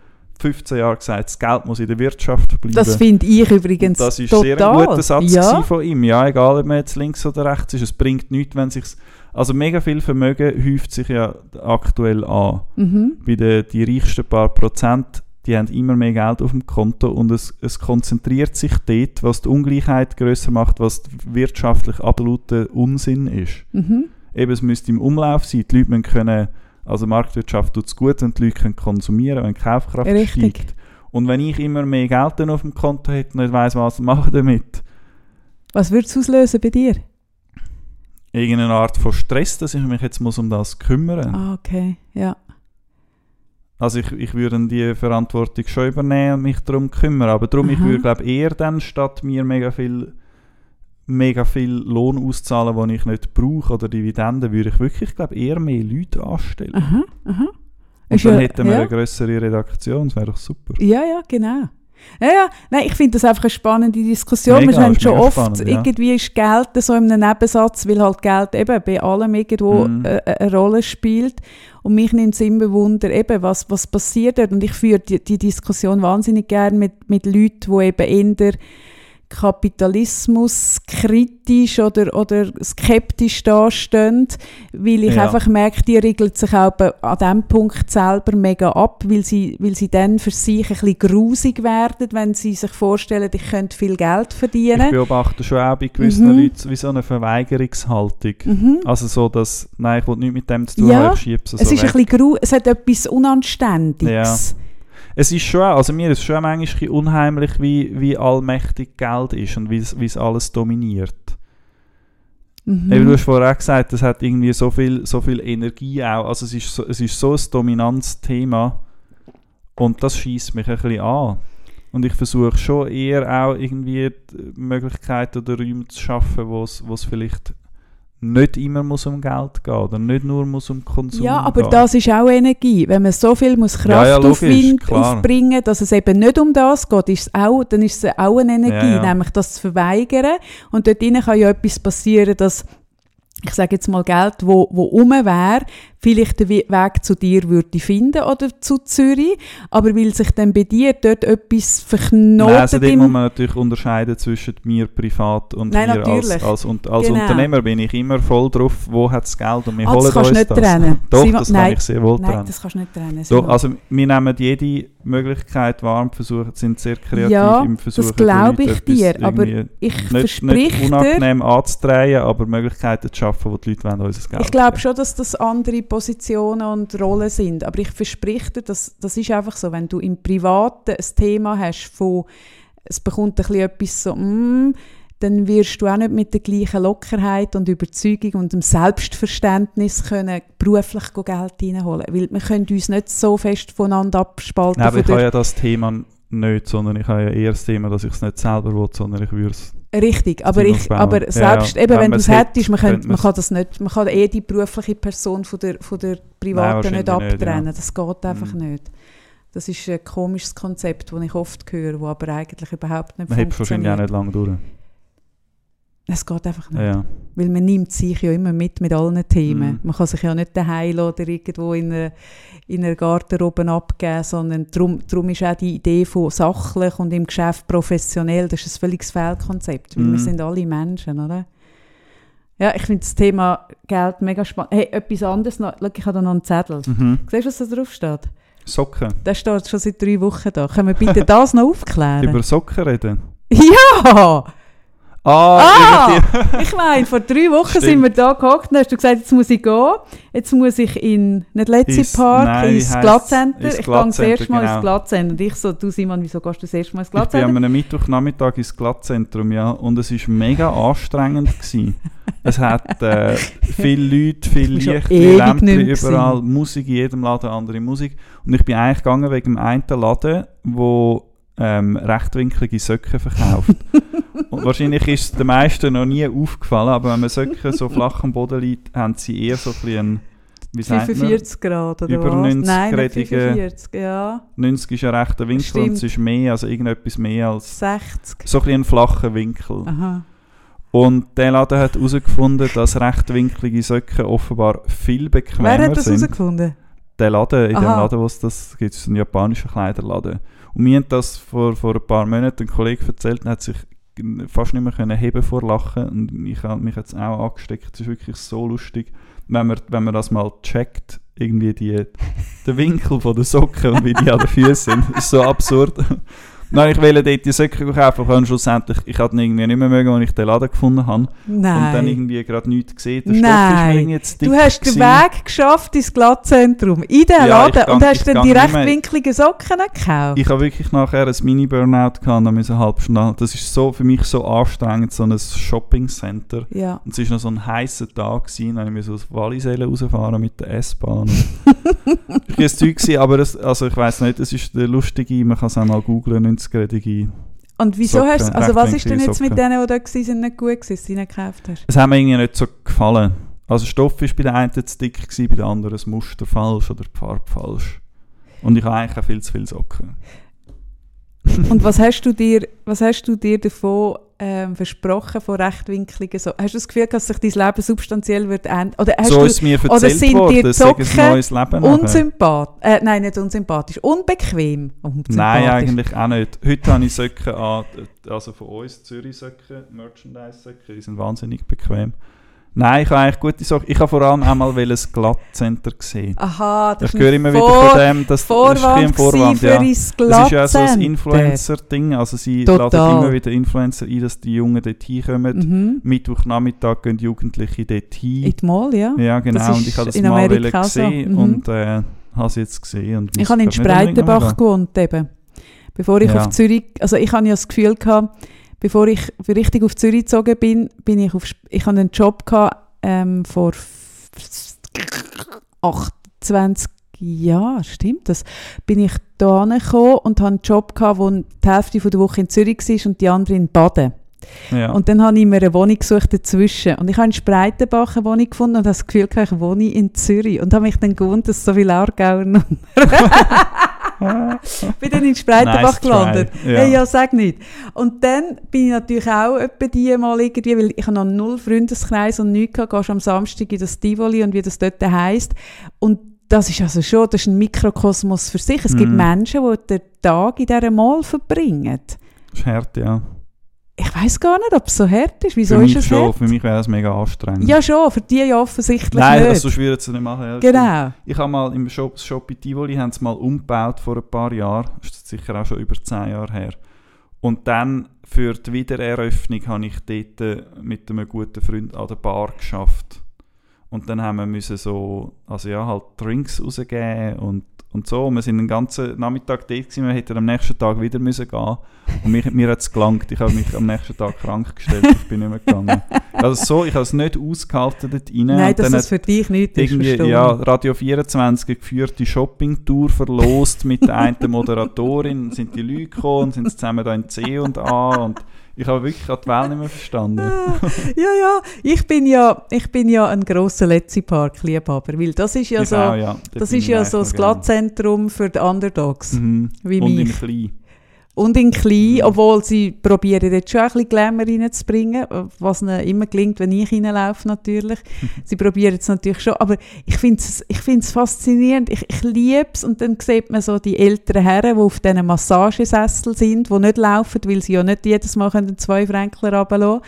15 Jahren gesagt, das Geld muss in der Wirtschaft bleiben. Das finde ich übrigens Das ist total. sehr ein guter Satz ja. von ihm. Ja, egal ob man jetzt links oder rechts ist, es bringt nichts, wenn sich also mega viel Vermögen häuft sich ja aktuell an. Mhm. Bei den die reichsten paar Prozent, die haben immer mehr Geld auf dem Konto und es, es konzentriert sich dort, was die Ungleichheit größer macht, was wirtschaftlich absoluter Unsinn ist. Mhm. Eben, es müsste im Umlauf sein. Die Leute müssen können, also Marktwirtschaft tut es gut, wenn die Leute können konsumieren wenn die Kaufkraft Richtig. steigt. Und wenn ich immer mehr Geld dann auf dem Konto hätte und nicht weiss, was ich machen damit, Was würde es auslösen bei dir? Irgendeine Art von Stress, dass ich mich jetzt muss um das kümmern Ah, okay. Ja. Also ich, ich würde die Verantwortung schon übernehmen und mich darum kümmern. Aber darum, ich Aha. würde glaube eher dann, statt mir mega viel, mega viel Lohn auszahlen, den ich nicht brauche, oder Dividenden, würde ich wirklich glaube eher mehr Leute anstellen. Aha, aha. Und dann ja- hätten wir ja. eine größere Redaktion, das wäre doch super. Ja, ja, genau. Ja, ja. Nein, ich finde das einfach eine spannende Diskussion. Mega, wir haben schon oft, spannend, ja. irgendwie ist Geld so in einem Nebensatz, weil halt Geld eben bei allem irgendwo Mhm. äh, äh, eine Rolle spielt. Und mich nimmt es immer Wunder, eben, was, was passiert dort. Und ich führe die, die Diskussion wahnsinnig gerne mit, mit Leuten, die eben eher Kapitalismus kritisch oder, oder skeptisch dastehen, weil ich Ja. einfach merke, die regeln sich auch an diesem Punkt selber mega ab, weil sie, weil sie dann für sich ein bisschen grusig werden, wenn sie sich vorstellen, ich könnte viel Geld Ich verdienen. beobachte schon auch bei gewissen Mhm. Leuten wie so eine Verweigerungshaltung. Mhm. Also so, dass, nein, ich will nichts mit dem zu tun Ja, haben, ich schiebe es Es so ist ein weg. bisschen gru es hat etwas Unanständiges. Es ist schon, also mir ist schon manchmal unheimlich, wie, wie allmächtig Geld ist und wie es alles dominiert. Mhm. Eben, du hast vorher auch gesagt, es hat irgendwie so viel, so viel Energie auch. Also es ist so, es ist so ein dominantes Thema und das schießt mich ein bisschen an. Und ich versuche schon eher auch irgendwie Möglichkeiten oder Räume zu schaffen, wo es vielleicht nicht immer muss um Geld gehen oder nicht nur muss um Konsum Ja, aber gehen. das ist auch Energie. Wenn man so viel muss Kraft Ja, ja, logisch, aufbringen dass es eben nicht um das geht, ist es auch, dann ist es auch eine Energie, Ja, nämlich das zu verweigern. Und dort kann ja etwas passieren, dass ich sage jetzt mal Geld, wo, wo um wäre, vielleicht den We- Weg zu dir würde finden oder zu Zürich, aber weil sich dann bei dir dort etwas Nein, verknotet also dort muss man natürlich unterscheiden zwischen mir privat und Nein, mir als, natürlich. als, und als Genau. Unternehmer bin ich immer voll drauf, wo hat das Geld und wir Ah, das holen kannst uns nicht das. trennen. Doch, Simon, das nein. kann ich sehr wohl Nein, trennen. das kannst du nicht trennen. Doch, also wir nehmen jede Möglichkeit wahr und versuchen, sind sehr kreativ Ja, im das Versuchen, glaube ich dir, aber ich nicht, verspreche nicht dir, unangenehm anzudrehen, aber Möglichkeiten zu schaffen, wo die Leute wollen, unser Geld Ich glaube schon, dass das andere Positionen und Rollen sind. Aber ich verspreche dir, dass, das ist einfach so, wenn du im Privaten ein Thema hast von, es bekommt ein bisschen etwas so, mm, dann wirst du auch nicht mit der gleichen Lockerheit und Überzeugung und dem Selbstverständnis können beruflich Geld reinholen. Weil wir können uns nicht so fest voneinander abspalten. Nein, aber ich habe ja das Thema nicht, sondern ich habe ja eher das Thema, dass ich es nicht selber will, sondern ich würde es Richtig, aber, ich, aber selbst ja. eben, Wenn wenn, man du es hättest, man, könnte, man man kann das nicht, man kann eh die berufliche Person von der, von der privaten wahrscheinlich nicht nicht, abtrennen. ja. Das geht einfach Mhm. nicht. Das ist ein komisches Konzept, das ich oft höre, das aber eigentlich überhaupt nicht Man hebt wahrscheinlich auch funktioniert. nicht lange durch. Es geht einfach nicht. Ja. Weil man nimmt sich ja immer mit mit allen Themen. Mhm. Man kann sich ja nicht daheim oder irgendwo in einer, in einer Garderobe abgeben, sondern darum, darum ist auch die Idee von sachlich und im Geschäft professionell, das ist ein völliges Fehlkonzept, weil Mhm. wir sind alle Menschen, oder? Ja, ich finde das Thema Geld mega spannend. Hey, etwas anderes noch. Schau, ich habe da noch einen Zettel. Mhm. Siehst du, was da drauf steht? Socken. Der steht schon seit drei Wochen da. Können wir bitte das noch aufklären? Über Socken reden. ja! Ah, die... Ich meine, vor drei Wochen Stimmt. sind wir da gehockt und hast du gesagt, jetzt muss ich gehen. Jetzt muss ich in, nicht Letzi Park, nein, ins. Ins Ich gehe das erste Mal Glatzcenter, ins Glatzenter. Und ich so, du Simon, wieso gehst du das erste Mal ins Ich bin am Mittwochnachmittag ins Glattzentrum, ja, und es war mega anstrengend. Gewesen. es hat äh, viele Leute, viel Licht, Lämpchen überall, Musik, in jedem Laden andere Musik. Und ich bin eigentlich gegangen wegen dem einen Laden, wo ähm, rechtwinklige Socken verkauft. und wahrscheinlich ist es den meisten noch nie aufgefallen, aber wenn man Socken so flach am Boden liegt, haben sie eher so ein bisschen, wie sagt man, 45 Grad oder Über was? 90 Nein, nicht Gradige- 45, ja. 90 ist ein rechter Winkel Stimmt. und es ist mehr, also irgendetwas mehr als 60. so ein, ein flacher Winkel. Aha. Und der Laden hat herausgefunden, dass rechtwinklige Socken offenbar viel bequemer Wer hat das sind. herausgefunden? Der Laden, in dem Aha. Laden, wo es das gibt, ist ein japanischer Kleiderladen. Und mir hat das vor, vor ein paar Monaten ein Kollege erzählt und hat sich fast nicht mehr können heben vor Lachen. Und ich habe mich jetzt auch angesteckt. Es ist wirklich so lustig, wenn man, wenn man das mal checkt, irgendwie die, den Winkel von der Socken und wie die an den Füßen sind. Ist so absurd. Nein, ich wollte dort die Socken kaufen, aber schlussendlich, ich hatte irgendwie nicht mehr mögen, als ich den Laden gefunden habe. Und dann Nein. irgendwie gerade nichts gesehen. Der Nein. Du hast den. Weg geschafft ins Glattzentrum, in den Ja, Laden, gang- und hast dann die rechtwinkligen Socken gekauft. Ich habe wirklich nachher ein Mini-Burnout gehabt, dann eine halbe Stunde. Das ist so, für mich so anstrengend, so ein Shopping-Center. ja. Und es war noch so ein heißer Tag, gewesen, dann musste ich aus Wallisellen rausfahren mit der S-Bahn. ich war ein Zeug, aber es, also ich weiß nicht, es ist der lustige, man kann es auch mal googlen, 90-gradige. Und wieso Socken, hast du, also was ist denn jetzt mit Socken. denen, die da waren, nicht gut gewesen, dass du gekauft hast? Es hat mir irgendwie nicht so gefallen. Also Stoff war bei der einen zu dick, gewesen, bei der anderen das Muster falsch oder die Farbe falsch. Und ich habe eigentlich auch viel zu viele Socken. Und was hast du dir, was hast du dir davon ähm, versprochen, von rechtwinkligen so? Hast du das Gefühl, dass sich dein Leben substanziell wird ändern? Oder hast so du ist mir oder erzählt sind dir worden, Socken Leben nachher. unsympathisch? Äh, nein, nicht unsympathisch. Unbequem. Nein, eigentlich auch nicht. Heute habe ich Socken an, also von uns, Zürich-Socken, Merchandise-Socken, die sind wahnsinnig bequem. Nein, ich habe eigentlich gute Sachen. Ich habe vor allem einmal ein Glattcenter gesehen. Aha, das Ich ist höre immer wieder von dem, dass das Vorwand, ein Vorwand für ja. Es ist ja so ein. Influencer-Ding, also sie Total. laden immer wieder Influencer ein, dass die Jungen dort hinkommen. Mhm. Mittwochnachmittag gehen die Jugendlichen dort hin. In die Mall, ja. Ja, Das genau. Und ich habe das in mal Amerika gesehen Mhm. und äh, habe es jetzt gesehen. Und Ich habe in Spreitenbach gewohnt eben. Bevor ich Ja. auf Zürich, also ich hatte ja das Gefühl gehabt, bevor ich richtig auf Zürich gezogen bin, bin ich auf, ich hatte einen Job gehabt, ähm, vor 28 Jahren, stimmt das, bin ich da gekommen und hatte einen Job gehabt, wo die Hälfte der Woche in Zürich war und die andere in Baden. Ja. Und dann habe ich mir eine Wohnung gesucht dazwischen. Und ich habe in Spreitenbach eine Wohnung gefunden und habe das Gefühl, ich wohne in Zürich. Und habe mich dann gewundert, dass so viele Aargauer noch bin dann in Spreitenbach Nice gelandet. Ja. Hey, ja, sag nicht. Und dann bin ich natürlich auch etwa die mal irgendwie, weil ich noch null Freundeskreis und nichts gehabt, gehst am Samstag in das Tivoli und wie das dort heisst. Und das ist also schon, das ist ein Mikrokosmos für sich. Es gibt Mhm. Menschen, die den Tag in dieser Mall verbringen. Das ist hart, ja. Ich weiß gar nicht, ob es so hart ist. Wieso für ist mich es schon, hart? für mich wäre es mega anstrengend. Ja, schon, für die ja offensichtlich Nein, nicht. also sonst würden sie es nicht machen. ja, genau. Ich habe mal im Shop, Shop in Tivoli haben mal umgebaut vor ein paar Jahren. Das ist sicher auch schon über zehn Jahre her. Und dann für die Wiedereröffnung habe ich dort äh, mit einem guten Freund an der Bar geschafft. Und dann haben wir müssen so, also ja, halt Drinks rausgeben und, und so. Und wir sind den ganzen Nachmittag dort gewesen, wir hätten am nächsten Tag wieder müssen gehen. Und mir, mir hat es gelangt. Ich habe mich am nächsten Tag krank gestellt. Ich bin nicht mehr gegangen. Also so, ich habe es nicht ausgehalten dort rein. Nein, dass es für dich nicht ist. irgendwie, verstehe ja. Radio 24 eine geführte Shoppingtour verlost mit der einen Moderatorin. Sind die Leute gekommen, und sind zusammen da in C und A und ich habe wirklich die Welt nicht mehr verstanden. Ja, ja, ich bin ja, ich bin ja ein grosser Letzi-Park-Liebhaber, weil das ist ja Ich so, auch, ja. Das ist ja so das. Glattzentrum für die Underdogs, Mhm. wie Und mich. klein. Und in klein, Mhm. obwohl sie probieren dort schon ein bisschen Glamour reinzubringen, was ihnen immer gelingt, wenn ich reinlaufe natürlich. sie probieren es natürlich schon, aber ich finde es ich find's faszinierend, ich, ich liebe es und dann sieht man so die älteren Herren, die auf diesen Massagesessel sind, die nicht laufen, weil sie ja nicht jedes Mal können zwei Fränkler runterlassen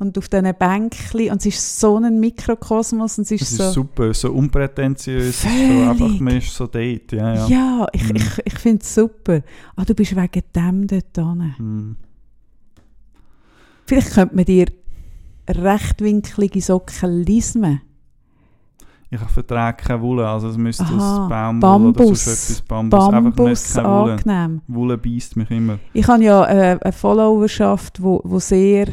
und auf diesen Bänkchen und es ist so ein Mikrokosmos und es ist ist so... super, so unprätentiös. So einfach, man ist so dort. Ja, ja. Ja, ich, Mhm. ich, ich finde es super. Ah, du bist wegen dem dort hin. Mhm. Vielleicht könnte man dir rechtwinklige Socken lismen. Ich vertrage keine Wolle, also es müsste Aha, aus Baumwolle oder Bambus. sonst etwas Bambus. Einfach nicht Bambus keine Wolle. Wolle beißt mich immer. Ich habe ja äh, eine Followerschaft, wo, wo sehr,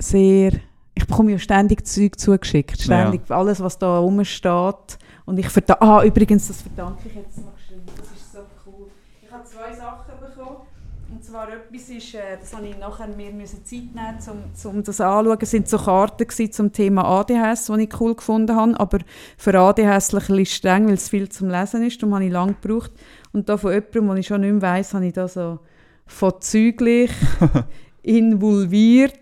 sehr, ich bekomme ja ständig Zeug zugeschickt, ständig alles, was da rumsteht. Und ich verdanke, ah übrigens, das verdanke ich jetzt noch schnell, das ist so cool. Ich habe zwei Sachen bekommen. Und zwar etwas ist, äh, das habe ich nachher mir müssen Zeit nehmen, um, um das anzuschauen. Es sind so Karten zum Thema ADHS, die ich cool gefunden habe, aber für ADHS ein bisschen streng, weil es viel zum Lesen ist. Darum habe ich lange gebraucht. Und da von jemandem, den ich schon nicht mehr weiss, habe ich da so vorzüglich involviert.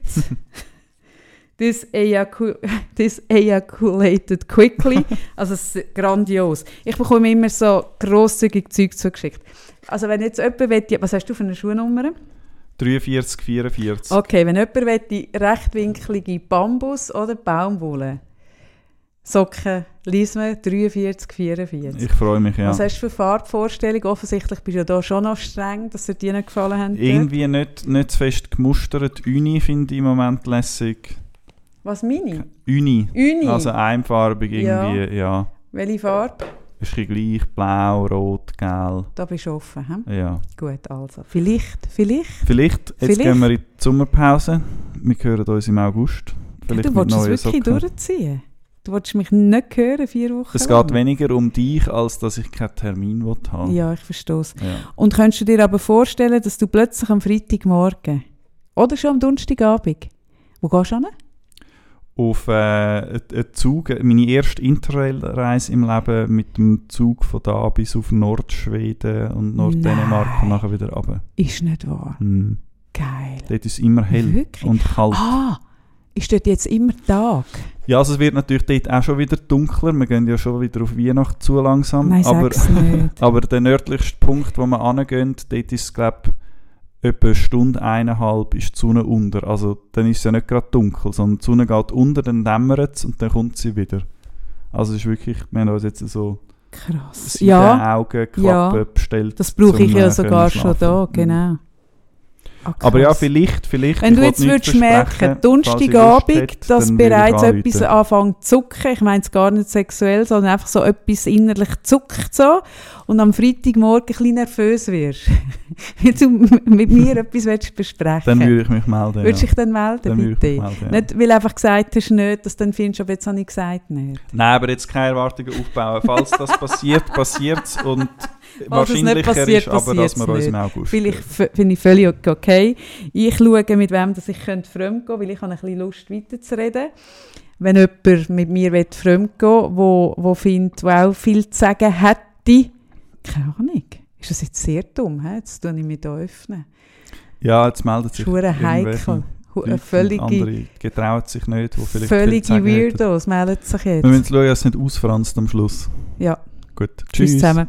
This, ejacu this ejaculated quickly. Also es ist grandios. Ich bekomme immer so grosszügig Zeug zugeschickt. Also wenn jetzt jemand will, was hast du für eine Schuhnummer? 43, 44. Okay, wenn jemand will, die rechtwinklige Bambus oder Baumwolle Socken, liest man 43, 44. Ich freue mich, ja. Was hast du für Farbvorstellungen? Offensichtlich bist du ja da schon noch streng, dass dir die nicht gefallen haben. dort. Irgendwie nicht, nicht zu fest gemustert. Uni finde ich im Moment lässig. Was, Mini? Uni. Uni? Also einfarbig Ja. irgendwie, ja. Welche Farbe? Ist ein bisschen gleich, blau, rot, gelb. Da bist du offen. He? Ja. Gut, also. Vielleicht, vielleicht. Vielleicht, jetzt Vielleicht. gehen wir in die Sommerpause. Wir hören uns im August. Vielleicht du mit wolltest es wirklich Socken. durchziehen. Du wolltest mich nicht hören, vier Wochen Es geht weniger um dich, als dass ich keinen Termin haben Ja, ich verstehe es. Ja. Und könntest du dir aber vorstellen, dass du plötzlich am Freitagmorgen oder schon am Donnerstagabend, wo gehst du hin? Auf äh, einen Zug, meine erste Interrail-Reise im Leben mit dem Zug von da bis auf Nordschweden und Norddänemark und nachher wieder runter. Ist nicht wahr. Hm. Geil. Dort ist es immer hell Wirklich? und kalt. Ah, ist dort jetzt immer Tag? Ja, also es wird natürlich dort auch schon wieder dunkler. Wir gehen ja schon wieder auf Weihnachten zu langsam. Nein, aber, aber der nördlichste Punkt, wo wir hingehen, dort ist es, glaube ich, etwa eine Stunde, eineinhalb ist die Sonne unter. Also dann ist es ja nicht gerade dunkel, sondern die Sonne geht unter, dann dämmert es und dann kommt sie wieder. Also es ist wirklich, wir haben uns jetzt so Krass. Ja, Augenklappen Ja. bestellt. das brauche ich ja äh, sogar schon da, genau. Ah, Aber ja, vielleicht, vielleicht. Wenn du jetzt würdest merken, Donnerstagabend, dass bereits etwas anfängt zu zucken, ich meine es gar nicht sexuell, sondern einfach so etwas innerlich zuckt so und am Freitagmorgen ein bisschen nervös wirst, wenn du mit mir etwas willst besprechen Dann würde ich mich melden. Würdest du ja. dich dann melden, Dann ich bitte? melden, ja. Nicht, weil du einfach gesagt hast, nicht, dass du dann findest, aber jetzt habe ich gesagt, nicht. Nein, aber jetzt keine Erwartungen aufbauen. Falls das passiert, passiert es. Und wahrscheinlicher passiert, ist aber, dass wir uns im August Vielleicht finde ich völlig okay. Ich schaue, mit wem dass ich könnte fremd gehen weil ich habe ein bisschen Lust, weiterzureden. Wenn jemand mit mir will fremd gehen wo, wo findet, wo auch viel zu sagen hätte, keine Ahnung. Ist das jetzt sehr dumm? He? Jetzt tue ich mich da öffnen. Ja, jetzt meldet sich heikel. Leute völlige, andere getrauen sich nicht, die vielleicht völlige. Weirdos melden sich Wir müssen jetzt. schauen, dass es nicht ausfranst am Schluss. Ja, Gut. tschüss zusammen.